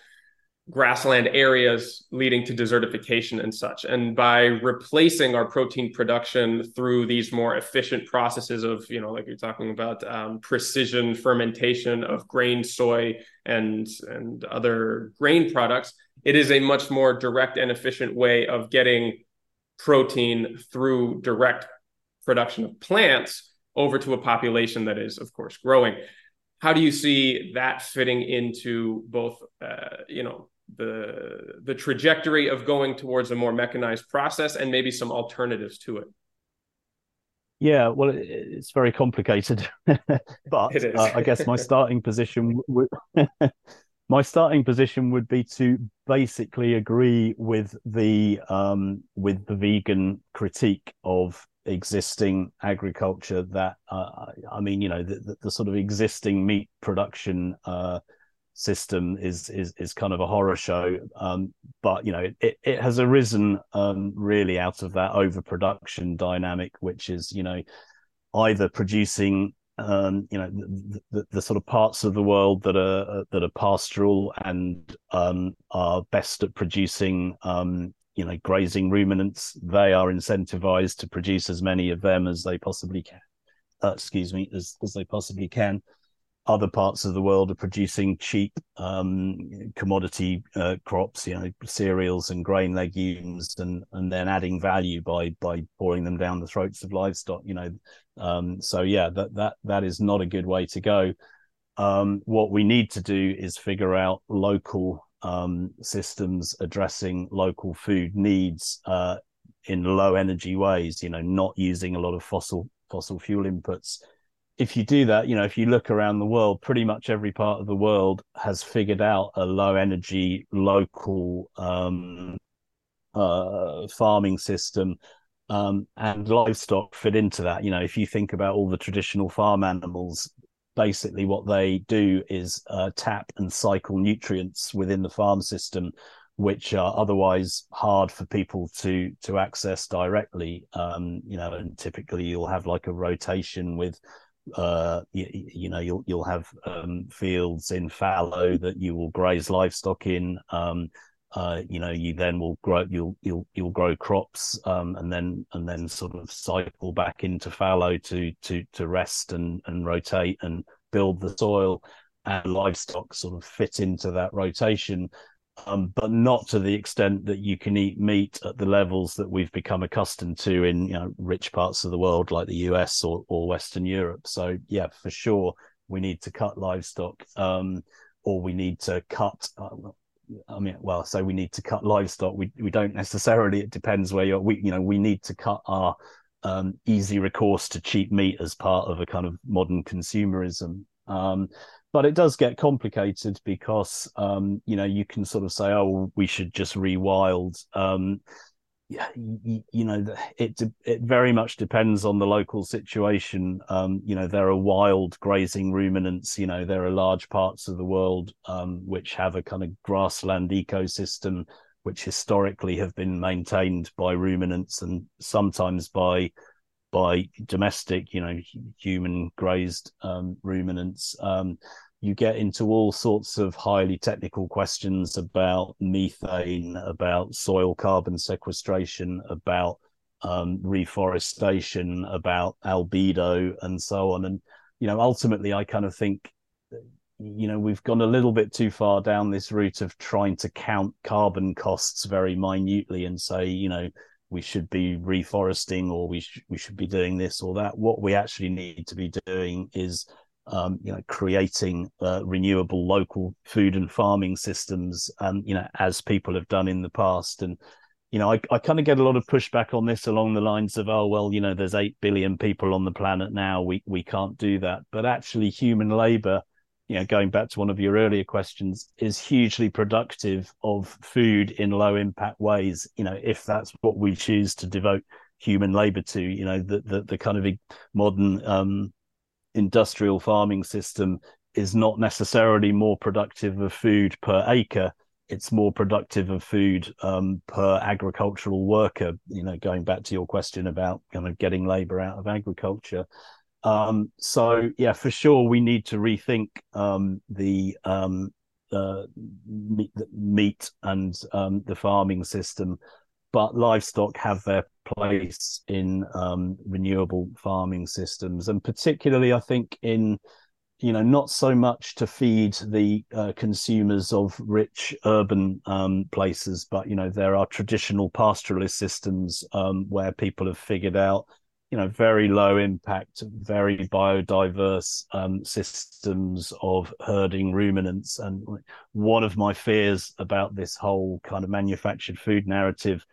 grassland areas leading to desertification and such. And by replacing our protein production through these more efficient processes of, you know, like you're talking about um, precision fermentation of grain, soy, and and other grain products, it is a much more direct and efficient way of getting protein through direct production of plants over to a population that is, of course, growing how do you see that fitting into both uh, you know the the trajectory of going towards a more mechanized process and maybe some alternatives to it. Yeah well it's very complicated but uh, i guess my starting position w- my starting position would be to basically agree with the um, with the vegan critique of existing agriculture that uh, I mean, you know, the, the, the, sort of existing meat production uh, system is is is kind of a horror show. Um, but you know, it it has arisen um, really out of that overproduction dynamic, which is you know either producing um, you know the, the, the, sort of parts of the world that are that are pastoral and um, are best at producing um, you know grazing ruminants they are incentivized to produce as many of them as they possibly can uh, excuse me as, as they possibly can other parts of the world are producing cheap um, commodity uh, crops, you know, cereals and grain legumes, and and then adding value by by pouring them down the throats of livestock. You know, um, so yeah, that that that is not a good way to go. Um, what we need to do is figure out local um, systems addressing local food needs uh, in low energy ways. You know, not using a lot of fossil fossil fuel inputs if you do that, you know, if you look around the world, pretty much every part of the world has figured out a low energy, local um, uh, farming system. Um, and livestock fit into that. You know, if you think about all the traditional farm animals, basically what they do is uh, tap and cycle nutrients within the farm system, which are otherwise hard for people to to access directly. Um, you know, and typically you'll have like a rotation with uh, you, you, know you'll you'll have um, fields in fallow that you will graze livestock in. Um, uh, you know, you then will grow you'll you'll you'll grow crops um, and then and then sort of cycle back into fallow to to to rest and and rotate and build the soil and livestock sort of fit into that rotation um, but not to the extent that you can eat meat at the levels that we've become accustomed to in you know rich parts of the world like the US or, or Western Europe. So yeah, for sure we need to cut livestock, um, or we need to cut. Uh, I mean, well, so we need to cut livestock. We we don't necessarily. It depends where you're. We you know we need to cut our um, easy recourse to cheap meat as part of a kind of modern consumerism. Um, but it does get complicated because um, you know you can sort of say, oh, we should just rewild. Um, you, you, know, it it very much depends on the local situation. Um, you know, there are wild grazing ruminants. You know, there are large parts of the world um, which have a kind of grassland ecosystem, which historically have been maintained by ruminants and sometimes by by domestic, you know, human grazed um, ruminants. Um, you get into all sorts of highly technical questions about methane, about soil carbon sequestration, about um, reforestation, about albedo, and so on. And you know, ultimately, I kind of think, you know, we've gone a little bit too far down this route of trying to count carbon costs very minutely and say, you know, we should be reforesting or we sh- we should be doing this or that. What we actually need to be doing is um, you know, creating uh, renewable local food and farming systems, um, you know, as people have done in the past. And, you know, I, I kind of get a lot of pushback on this along the lines of, oh, well, you know, there's 8 billion people on the planet now. We, we can't do that. But actually, human labor, you know, going back to one of your earlier questions, is hugely productive of food in low impact ways, you know, if that's what we choose to devote human labor to, you know, the, the, the kind of modern, um, industrial farming system is not necessarily more productive of food per acre. It's more productive of food um, per agricultural worker you know going back to your question about kind of getting labor out of agriculture um, so yeah for sure we need to rethink um, the um, uh, meat, and um, the farming system. But livestock have their place in um, renewable farming systems, and particularly, I think, in you know not so much to feed the uh, consumers of rich urban um, places, but you know there are traditional pastoralist systems where people have figured out you know very low impact, very biodiverse um, systems of herding ruminants, and one of my fears about this whole kind of manufactured food narrative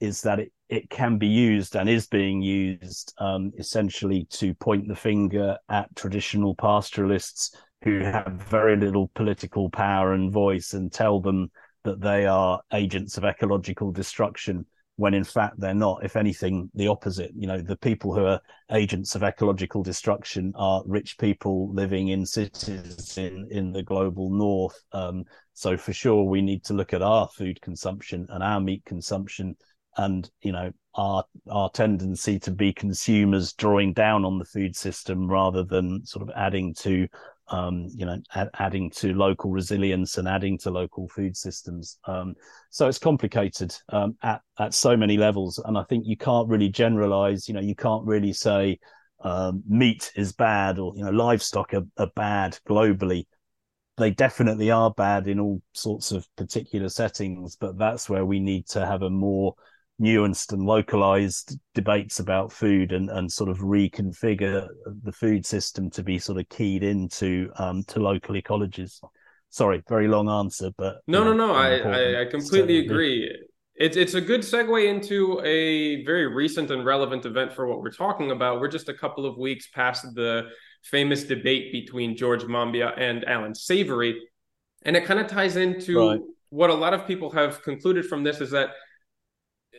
is that it, it can be used and is being used um, essentially to point the finger at traditional pastoralists who have very little political power and voice and tell them that they are agents of ecological destruction when in fact they're not. If anything, the opposite. You know, the people who are agents of ecological destruction are rich people living in cities in in the global north. Um, so for sure, we need to look at our food consumption and our meat consumption, and you know our our tendency to be consumers drawing down on the food system rather than sort of adding to um, you know, ad- adding to local resilience and adding to local food systems. Um, so it's complicated um, at at so many levels, and I think you can't really generalize. You know, you can't really say um, meat is bad or you know livestock are, are bad globally. They definitely are bad in all sorts of particular settings, but that's where we need to have a more nuanced and localized debates about food and, and sort of reconfigure the food system to be sort of keyed into um, to local ecologies. Sorry, very long answer, but no, no, no. I, I, I completely agree. It's it's a good segue into a very recent and relevant event for what we're talking about. We're just a couple of weeks past the famous debate between George Monbiot and Allan Savory, and it kind of ties into right. what a lot of people have concluded from this is that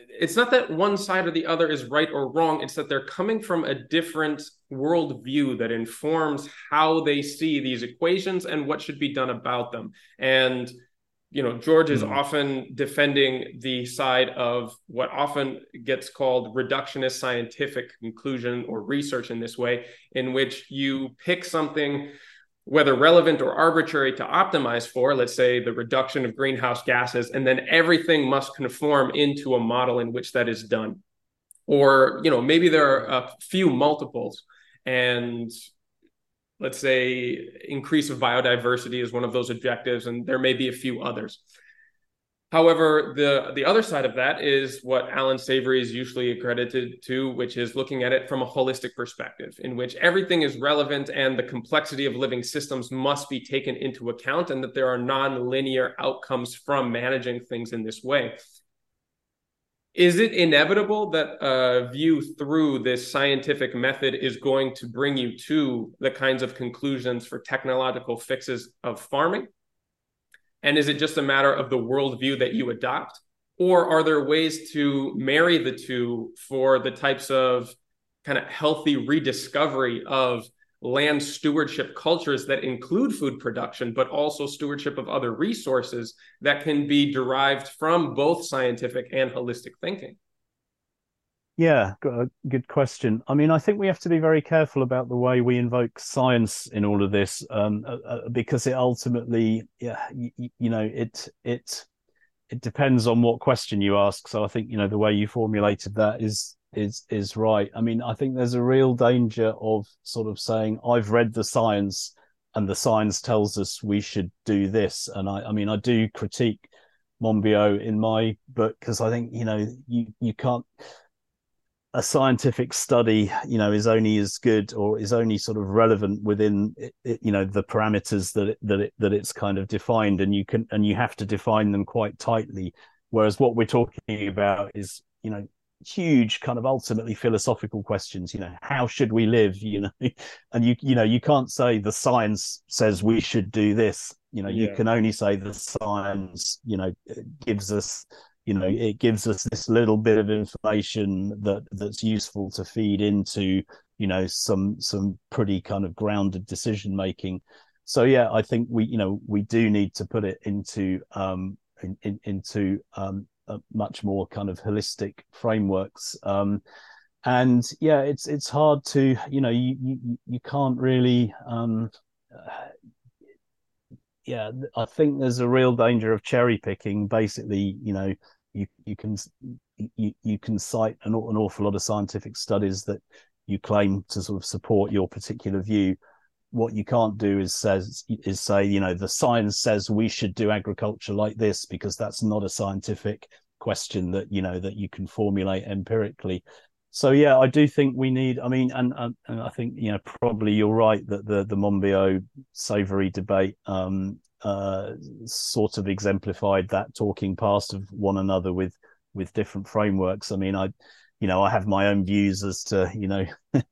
it's not that one side or the other is right or wrong. It's that they're coming from a different worldview that informs how they see these equations and what should be done about them. And you know, George is mm. often defending the side of what often gets called reductionist scientific conclusion or research in this way, in which you pick something whether relevant or arbitrary to optimize for, let's say the reduction of greenhouse gases, and then everything must conform into a model in which that is done. Or, you know, maybe there are a few multiples and let's say increase of biodiversity is one of those objectives, and there may be a few others. However, the the other side of that is what Allan Savory is usually accredited to, which is looking at it from a holistic perspective, in which everything is relevant and the complexity of living systems must be taken into account, and that there are non-linear outcomes from managing things in this way. Is it inevitable that a view through this scientific method is going to bring you to the kinds of conclusions for technological fixes of farming? And is it just a matter of the worldview that you adopt? Or are there ways to marry the two for the types of kind of healthy rediscovery of land stewardship cultures that include food production, but also stewardship of other resources that can be derived from both scientific and holistic thinking? Yeah, good question. I mean, I think we have to be very careful about the way we invoke science in all of this, um, uh, uh, because it ultimately, yeah, you, you, know, it it it depends on what question you ask. So I think you know the way you formulated that is is is right. I mean, I think there's a real danger of sort of saying I've read the science and the science tells us we should do this, and I, I mean, I do critique Monbiot in my book because I think you know you you can't a scientific study you know is only as good or is only sort of relevant within it, you know the parameters that it, that it, that it's kind of defined and you can and you have to define them quite tightly. Whereas what we're talking about is you know huge kind of ultimately philosophical questions you know how should we live you know? And you you know you can't say the science says we should do this. You know yeah. you can only say the science you know gives us you know it gives us this little bit of information that that's useful to feed into you know some some pretty kind of grounded decision making so yeah i think we you know we do need to put it into um in, in, into um much more kind of holistic frameworks um and yeah it's it's hard to you know you you, you can't really um yeah, I think there's a real danger of cherry picking. Basically, you know, you you can you, you can cite an, an awful lot of scientific studies that you claim to sort of support your particular view. What you can't do is says is say you know the science says we should do agriculture like this because that's not a scientific question that you know that you can formulate empirically. So yeah i do think we need i mean and, and, and i think you know probably you're right that the the monbiot savory debate um uh, sort of exemplified that talking past of one another with with different frameworks. I mean, I, you know, I have my own views as to you know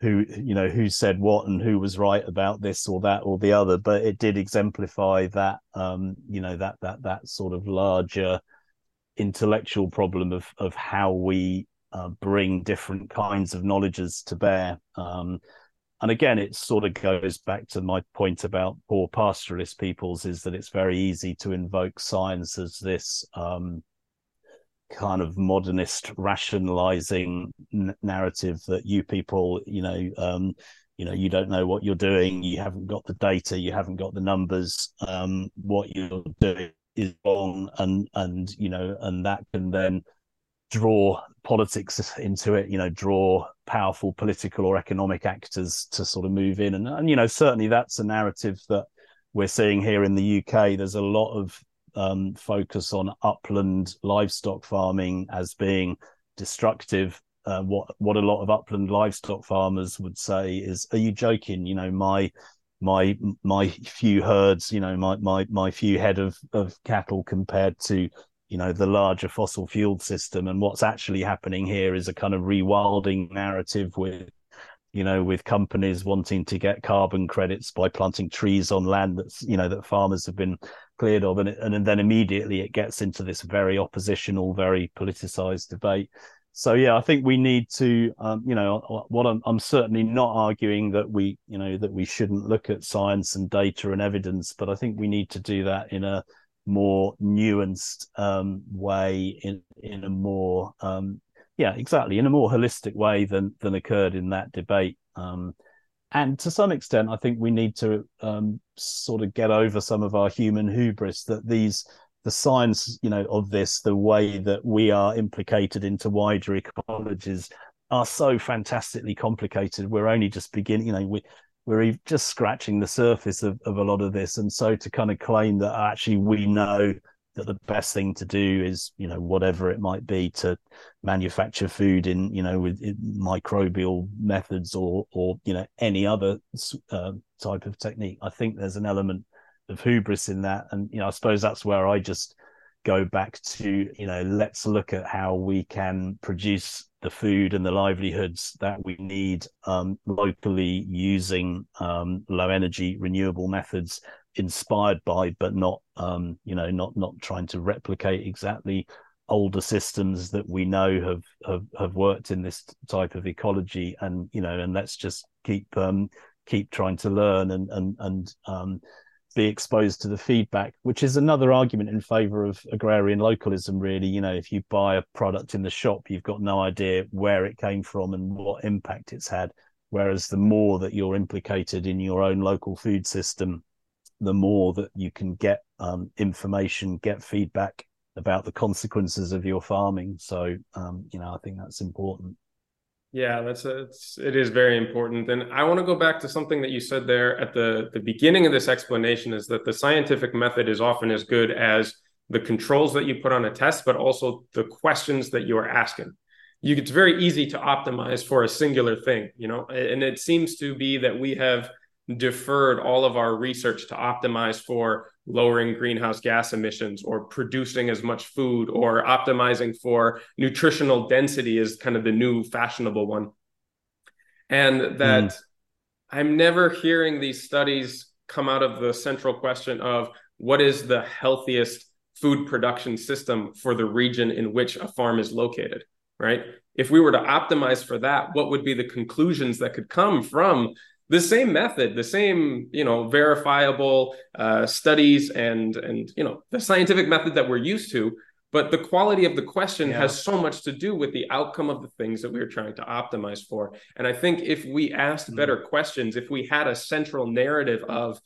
who you know who said what and who was right about this or that or the other but it did exemplify that um you know that that that sort of larger intellectual problem of of how we uh, bring different kinds of knowledges to bear um and again it sort of goes back to my point about poor pastoralist peoples is that it's very easy to invoke science as this um kind of modernist rationalizing n- narrative that you people you know um you know you don't know what you're doing you haven't got the data you haven't got the numbers um what you're doing is wrong and and you know and that can then draw politics into it you know draw powerful political or economic actors to sort of move in and, and you know certainly that's a narrative that we're seeing here in the UK there's a lot of um, focus on upland livestock farming as being destructive. Uh, what what a lot of upland livestock farmers would say is, "Are you joking? You know, my my my few herds, you know, my my my few head of of cattle compared to you know the larger fossil fuel system and what's actually happening here is a kind of rewilding narrative with you know with companies wanting to get carbon credits by planting trees on land that's you know that farmers have been cleared of, and, and then immediately it gets into this very oppositional, very politicized debate. So yeah, I think we need to, um, you know, what I'm, I'm certainly not arguing that we, you know, that we shouldn't look at science and data and evidence, but I think we need to do that in a more nuanced um, way, in in a more, um, yeah, exactly, in a more holistic way than than occurred in that debate. Um, and to some extent, I think we need to um, sort of get over some of our human hubris that these the science, you know, of this, the way that we are implicated into wider ecologies, are so fantastically complicated. We're only just beginning, you know, we we're just scratching the surface of, of a lot of this, and so to kind of claim that actually we know that the best thing to do is you know whatever it might be to manufacture food in you know with microbial methods or or you know any other uh, type of technique. I think there's an element of hubris in that. And you know i suppose that's where i just go back to you know let's look at how we can produce the food and the livelihoods that we need um, locally using um, low energy renewable methods inspired by, but not um, you know not not trying to replicate exactly older systems that we know have have have worked in this type of ecology, and you know, and let's just keep um, keep trying to learn and and and um, be exposed to the feedback, which is another argument in favor of agrarian localism. Really, you know, if you buy a product in the shop, you've got no idea where it came from and what impact it's had. Whereas the more that you're implicated in your own local food system, the more that you can get um, information, get feedback about the consequences of your farming. So, um, you know, I think that's important. Yeah, that's a, it's it is very important, and I want to go back to something that you said there at the the beginning of this explanation is that the scientific method is often as good as the controls that you put on a test, but also the questions that you are asking. You, it's very easy to optimize for a singular thing, you know, and it seems to be that we have deferred all of our research to optimize for lowering greenhouse gas emissions or producing as much food or optimizing for nutritional density is kind of the new fashionable one. And that mm. I'm never hearing these studies come out of the central question of what is the healthiest food production system for the region in which a farm is located, right? If we were to optimize for that, what would be the conclusions that could come from the same method, the same you know verifiable uh, studies and and you know the scientific method that we're used to. But the quality of the question yeah. has so much to do with the outcome of the things that we're trying to optimize for. And I think if we asked mm. better questions, if we had a central narrative of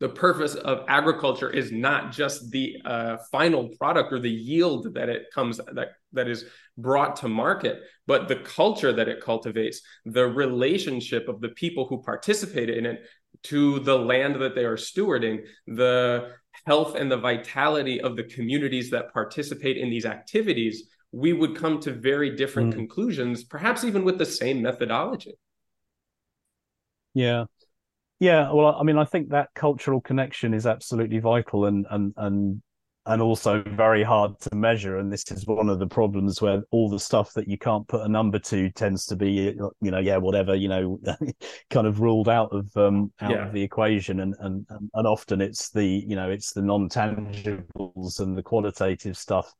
the purpose of agriculture is not just the uh, final product or the yield that it comes that that is brought to market but the culture that it cultivates the relationship of the people who participate in it to the land that they are stewarding the health and the vitality of the communities that participate in these activities. We would come to very different mm. conclusions perhaps even with the same methodology. Yeah yeah, well, I mean, I think that cultural connection is absolutely vital, and and and and also very hard to measure. And this is one of the problems where all the stuff that you can't put a number to tends to be, you know, yeah, whatever, you know, kind of ruled out of um, out yeah. of the equation. And, and and often it's the, you know, it's the non tangibles and the qualitative stuff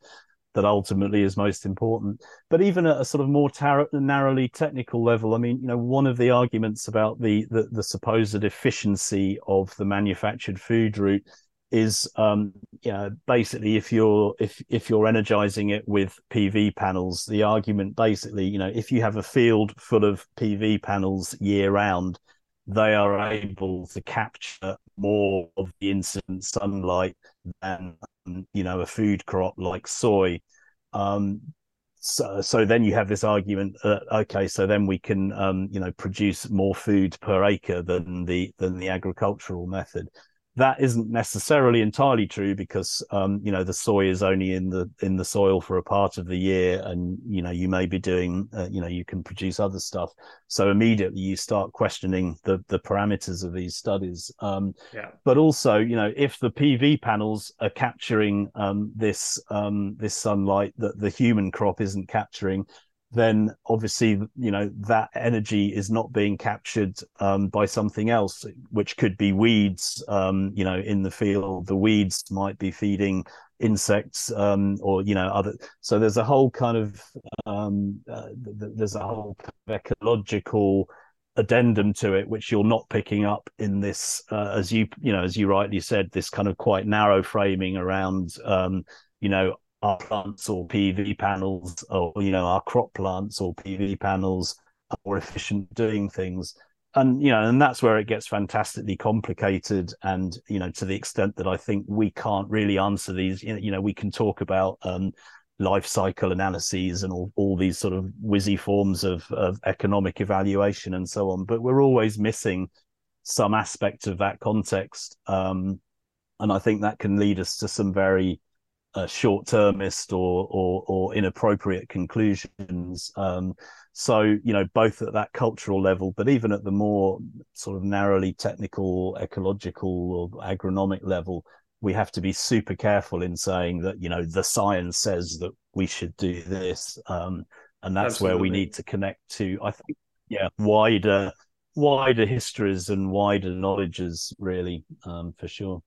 that ultimately is most important. But even at a sort of more tar- narrowly technical level, I mean, you know, one of the arguments about the, the the supposed efficiency of the manufactured food route is um you know basically if you're if if you're energizing it with pv panels the argument basically you know if you have a field full of pv panels year round they are able to capture more of the incident sunlight than you know a food crop like soy. Um so, so then you have this argument that okay so then we can um, you know produce more food per acre than the than the agricultural method that isn't necessarily entirely true because um, you know the soy is only in the in the soil for a part of the year and you know you may be doing uh, you know you can produce other stuff so immediately you start questioning the the parameters of these studies um, yeah. but also you know if the pv panels are capturing um, this um, this sunlight that the human crop isn't capturing then obviously you know that energy is not being captured um, by something else which could be weeds um, you know in the field. The weeds might be feeding insects um, or you know other so there's a whole kind of um, uh, there's a whole ecological addendum to it which you're not picking up in this uh, as you you know as you rightly said this kind of quite narrow framing around um, you know our plants or PV panels, or you know, our crop plants or PV panels are more efficient doing things. And you know, and that's where it gets fantastically complicated. And you know, to the extent that I think we can't really answer these, you know, we can talk about um, life cycle analyses and all, all these sort of whizzy forms of, of economic evaluation and so on, but we're always missing some aspect of that context. Um, and I think that can lead us to some very uh, short-termist or, or, or inappropriate conclusions. Um, so you know, both at that cultural level, but even at the more sort of narrowly technical, ecological, or agronomic level, we have to be super careful in saying that you know the science says that we should do this, um, and that's Absolutely. where we need to connect to. I think, yeah, wider wider histories and wider knowledges, really, um, for sure.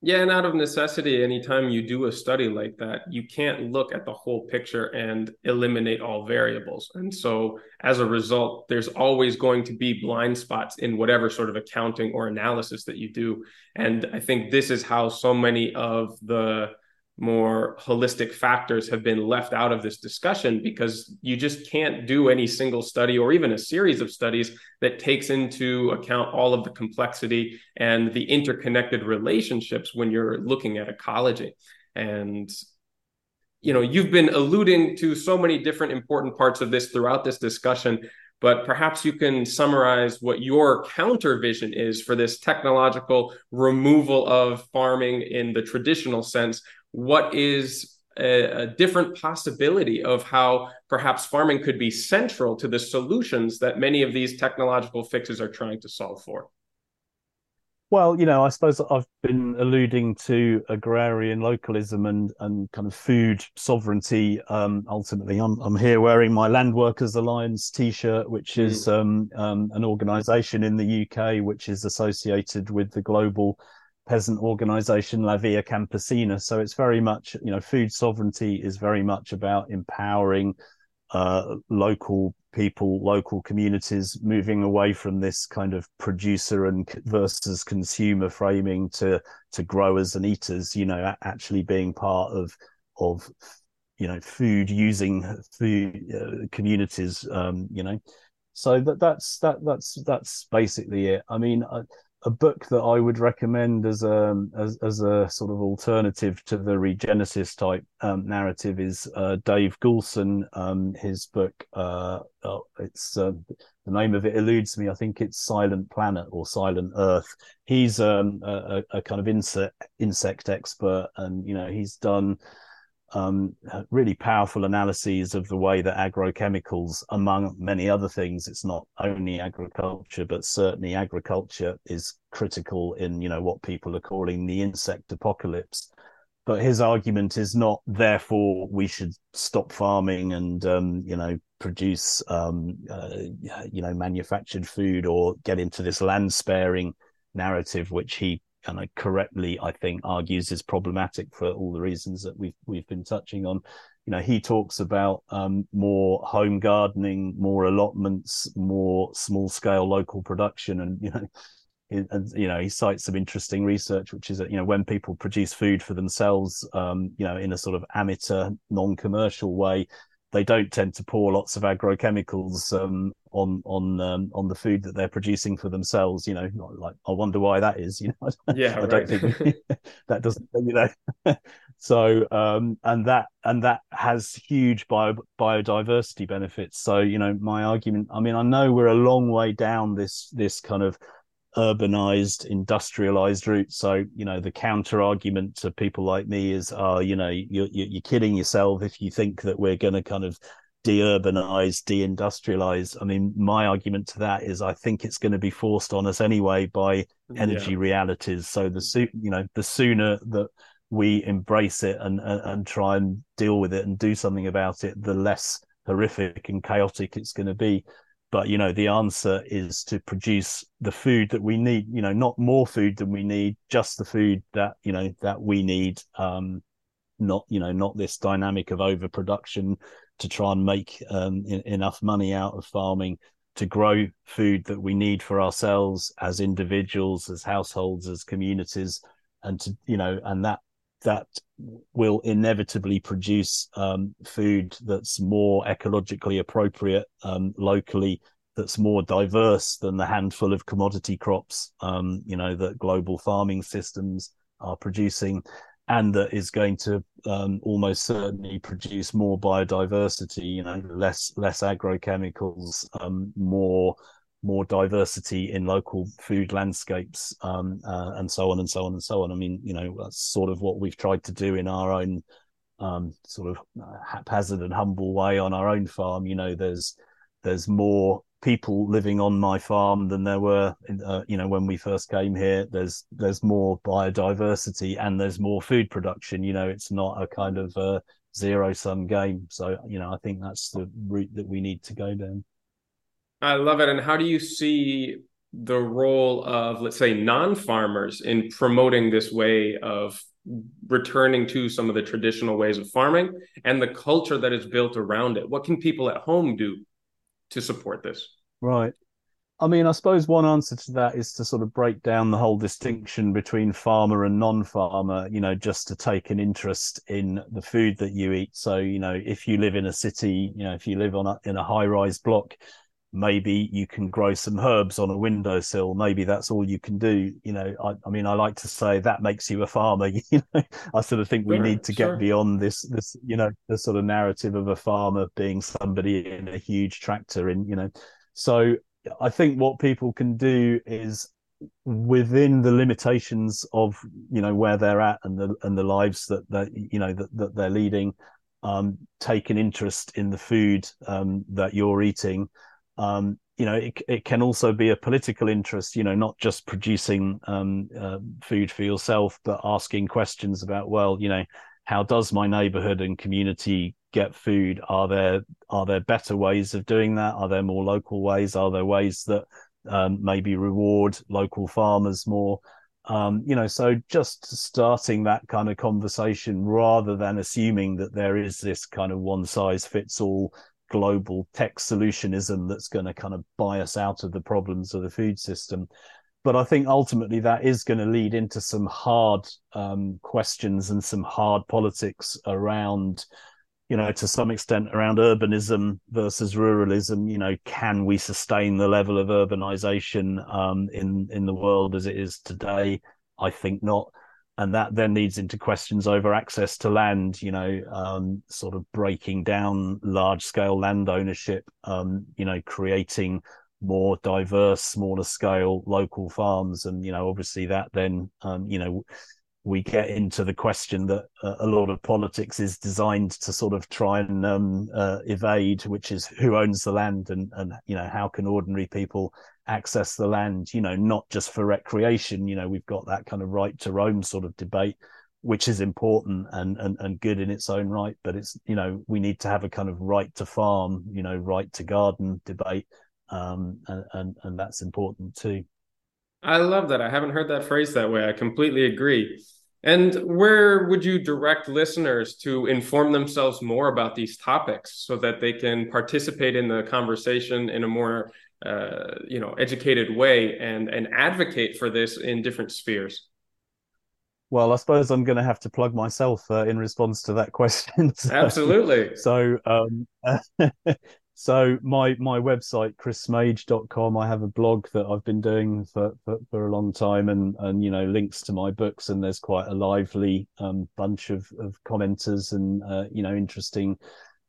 Yeah, and out of necessity, anytime you do a study like that, you can't look at the whole picture and eliminate all variables. And so as a result, there's always going to be blind spots in whatever sort of accounting or analysis that you do. And I think this is how so many of the more holistic factors have been left out of this discussion because you just can't do any single study or even a series of studies that takes into account all of the complexity and the interconnected relationships when you're looking at ecology. And you know you've been alluding to so many different important parts of this throughout this discussion but perhaps you can summarize what your counter vision is for this technological removal of farming in the traditional sense what is a, a, different possibility of how perhaps farming could be central to the solutions that many of these technological fixes are trying to solve for? Well, you know, I suppose I've been alluding to agrarian localism and and kind of food sovereignty. Um, ultimately, I'm I'm here wearing my Land Workers Alliance T-shirt, which mm. is um, um, an organisation in the UK which is associated with the global peasant organization La Via Campesina. So it's very much, you know, food sovereignty is very much about empowering uh, local people, local communities, moving away from this kind of producer and versus consumer framing to to growers and eaters. You know, actually being part of of you know food using food uh, communities. Um, you know, so that that's that that's that's basically it. I mean. A book that I would recommend as a um, as, as a sort of alternative to the regenesis type um, narrative is uh, Dave Goulson. Um, his book, uh, oh, it's uh, the name of it eludes me. I think it's Silent Planet or Silent Earth. He's um, a, a, kind of insect insect expert, and you know he's done um, really powerful analyses of the way that agrochemicals, among many other things, it's not only agriculture, but certainly agriculture is critical in you know what people are calling the insect apocalypse. but his argument is not therefore we should stop farming and um, you know produce um, uh, you know manufactured food or get into this land sparing narrative which he kind of correctly i think argues is problematic for all the reasons that we've we've been touching on. You know he talks about um, more home gardening more allotments more small scale local production and you know and you know he cites some interesting research which is that you know when people produce food for themselves um, you know in a sort of amateur non-commercial way they don't tend to pour lots of agrochemicals um, on on um, on the food that they're producing for themselves you know like i wonder why that is you know? Yeah i right. don't think that doesn't you know. So um and that and that has huge bio, biodiversity benefits. So you know my argument i mean i know we're a long way down this this kind of urbanized industrialized route. So you know the counter argument to people like me is oh you know you're, you're kidding yourself if you think that we're going to kind of de-urbanize de-industrialize. I mean my argument to that is i think it's going to be forced on us anyway by energy yeah. realities. So the you know the sooner that we embrace it and, and and try and deal with it and do something about it the less horrific and chaotic it's going to be but you know the answer is to produce the food that we need you know not more food than we need just the food that you know that we need um not you know not this dynamic of overproduction to try and make um, in, enough money out of farming to grow food that we need for ourselves as individuals as households as communities and to you know and that that will inevitably produce um, food that's more ecologically appropriate um, locally, that's more diverse than the handful of commodity crops, um, you know, that global farming systems are producing, and that is going to um, almost certainly produce more biodiversity, you know, less less agrochemicals, um, more more diversity in local food landscapes um, uh, and so on and so on and so on. I mean, you know, that's sort of what we've tried to do in our own um, sort of uh, haphazard and humble way on our own farm. You know, there's there's more people living on my farm than there were, uh, you know, when we first came here. There's there's more biodiversity and there's more food production. You know, it's not a kind of a zero sum game. So, you know, I think that's the route that we need to go down. I love it. And how do you see the role of, let's say, non farmers in promoting this way of returning to some of the traditional ways of farming and the culture that is built around it? What can people at home do to support this? Right. I mean, I suppose one answer to that is to sort of break down the whole distinction between farmer and non-farmer, you know, just to take an interest in the food that you eat. So, you know, if you live in a city, you know, if you live on a, in a high-rise block, maybe you can grow some herbs on a windowsill. Maybe that's all you can do. You know i, I mean i like to say that makes you a farmer you know. I sort of think we need to sure. get beyond this this you know the sort of narrative of a farmer being somebody in a huge tractor in you know. So i think what people can do is within the limitations of you know where they're at and the and the lives that that you know that, that they're leading um, take an interest in the food um, that you're eating um, you know, it, it can also be a political interest, you know, not just producing um, uh, food for yourself, but asking questions about, well, you know, how does my neighborhood and community get food? Are there are there better ways of doing that? Are there more local ways? Are there ways that um, maybe reward local farmers more? Um, you know, so just starting that kind of conversation rather than assuming that there is this kind of one size fits all global tech solutionism that's going to kind of buy us out of the problems of the food system. But I think ultimately that is going to lead into some hard um, questions and some hard politics around, you know, to some extent around urbanism versus ruralism. You know, can we sustain the level of urbanization um, in in the world as it is today? I think not and that then leads into questions over access to land you know um, sort of breaking down large scale land ownership um, you know creating more diverse smaller scale local farms. And you know obviously that then um, you know we get into the question that a lot of politics is designed to sort of try and um, uh, evade, which is who owns the land and and you know how can ordinary people access the land, you know, not just for recreation. You know, we've got that kind of right to roam sort of debate, which is important and, and and good in its own right. But it's you know we need to have a kind of right to farm, you know, right to garden debate, um, and and, and that's important too. I love that. I haven't heard that phrase that way. I completely agree. And where would you direct listeners to inform themselves more about these topics so that they can participate in the conversation in a more uh, you know educated way and and advocate for this in different spheres? Well, I suppose I'm going to have to plug myself uh, in response to that question. so, Absolutely. So, um, so my my website chrissmaje.com i have a blog that i've been doing for, for, for a long time and and you know links to my books and there's quite a lively um, bunch of of commenters and uh, you know interesting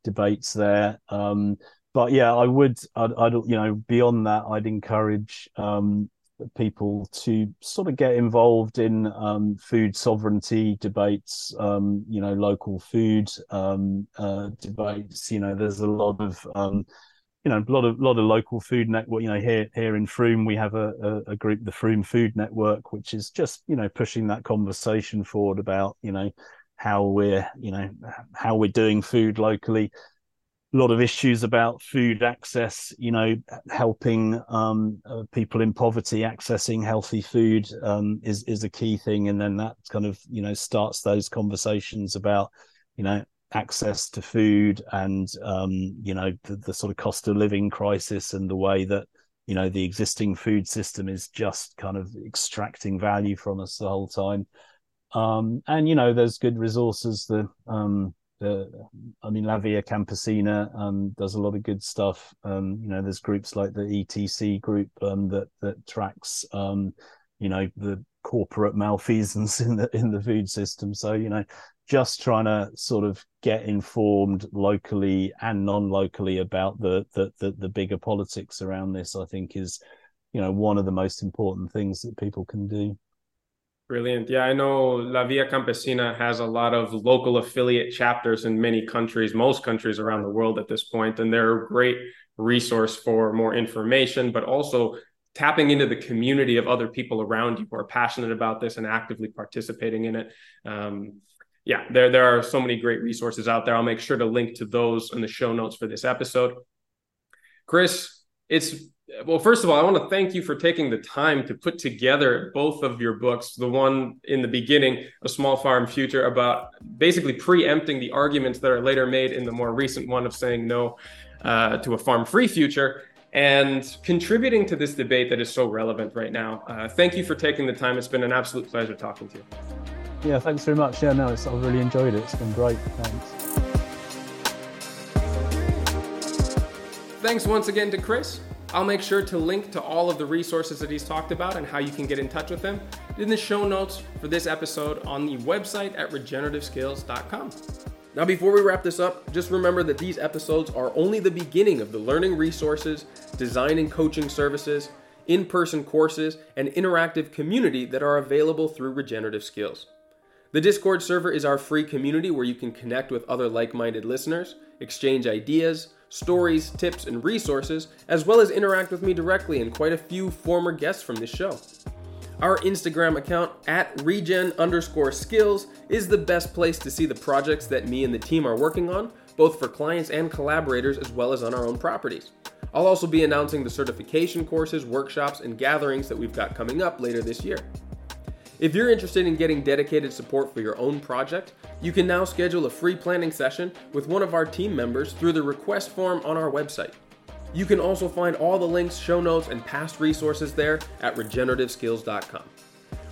debates there um, but yeah i would I'd, I'd, you know beyond that i'd encourage um, people to sort of get involved in um, food sovereignty debates, um, you know, local food um, uh, debates. You know, there's a lot of um, you know, a lot of lot of local food network. You know, here here in Frome, we have a, a, a, group, the Frome Food Network, which is just you know pushing that conversation forward about you know how we're you know how we're doing food locally a lot of issues about food access, you know, helping um, uh, people in poverty accessing healthy food um, is is a key thing, and then that kind of you know starts those conversations about you know access to food and um, you know the, the sort of cost of living crisis and the way that you know the existing food system is just kind of extracting value from us the whole time. Um, and you know, there's good resources. The um, the I mean La Via Campesina um, does a lot of good stuff. Um, you know, there's groups like the ETC group um, that that tracks um, you know the corporate malfeasance in the in the food system. So you know, just trying to sort of get informed locally and non-locally about the the the, the bigger politics around this, I think is you know one of the most important things that people can do. Brilliant. Yeah, I know La Via Campesina has a lot of local affiliate chapters in many countries, most countries around the world at this point, and they're a great resource for more information, but also tapping into the community of other people around you who are passionate about this and actively participating in it. Um, yeah, there there are so many great resources out there. I'll make sure to link to those in the show notes for this episode. Chris, it's well, first of all, I want to thank you for taking the time to put together both of your books. The one in the beginning, A Small Farm Future, about basically preempting the arguments that are later made in the more recent one of saying no uh, to a farm free future and contributing to this debate that is so relevant right now. Uh, thank you for taking the time. It's been an absolute pleasure talking to you. Yeah, thanks very much. Yeah, no, I've really enjoyed it. It's been great. Thanks. Thanks once again to Chris. I'll make sure to link to all of the resources that he's talked about and how you can get in touch with him in the show notes for this episode on the website at regenerativeskills.com. Now, before we wrap this up, just remember that these episodes are only the beginning of the learning resources, design and coaching services, in person courses, and interactive community that are available through Regenerative Skills. The Discord server is our free community where you can connect with other like minded listeners, exchange ideas, stories, tips, and resources, as well as interact with me directly and quite a few former guests from this show. Our Instagram account at regen underscore skills is the best place to see the projects that me and the team are working on, both for clients and collaborators, as well as on our own properties. I'll also be announcing the certification courses, workshops, and gatherings that we've got coming up later this year. If you're interested in getting dedicated support for your own project, you can now schedule a free planning session with one of our team members through the request form on our website. You can also find all the links, show notes, and past resources there at regenerativeskills.com.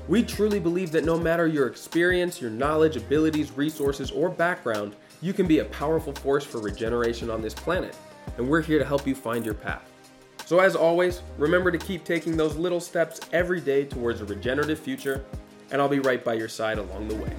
We truly believe that no matter your experience, your knowledge, abilities, resources, or background, you can be a powerful force for regeneration on this planet, and we're here to help you find your path. So, as always, remember to keep taking those little steps every day towards a regenerative future, and I'll be right by your side along the way.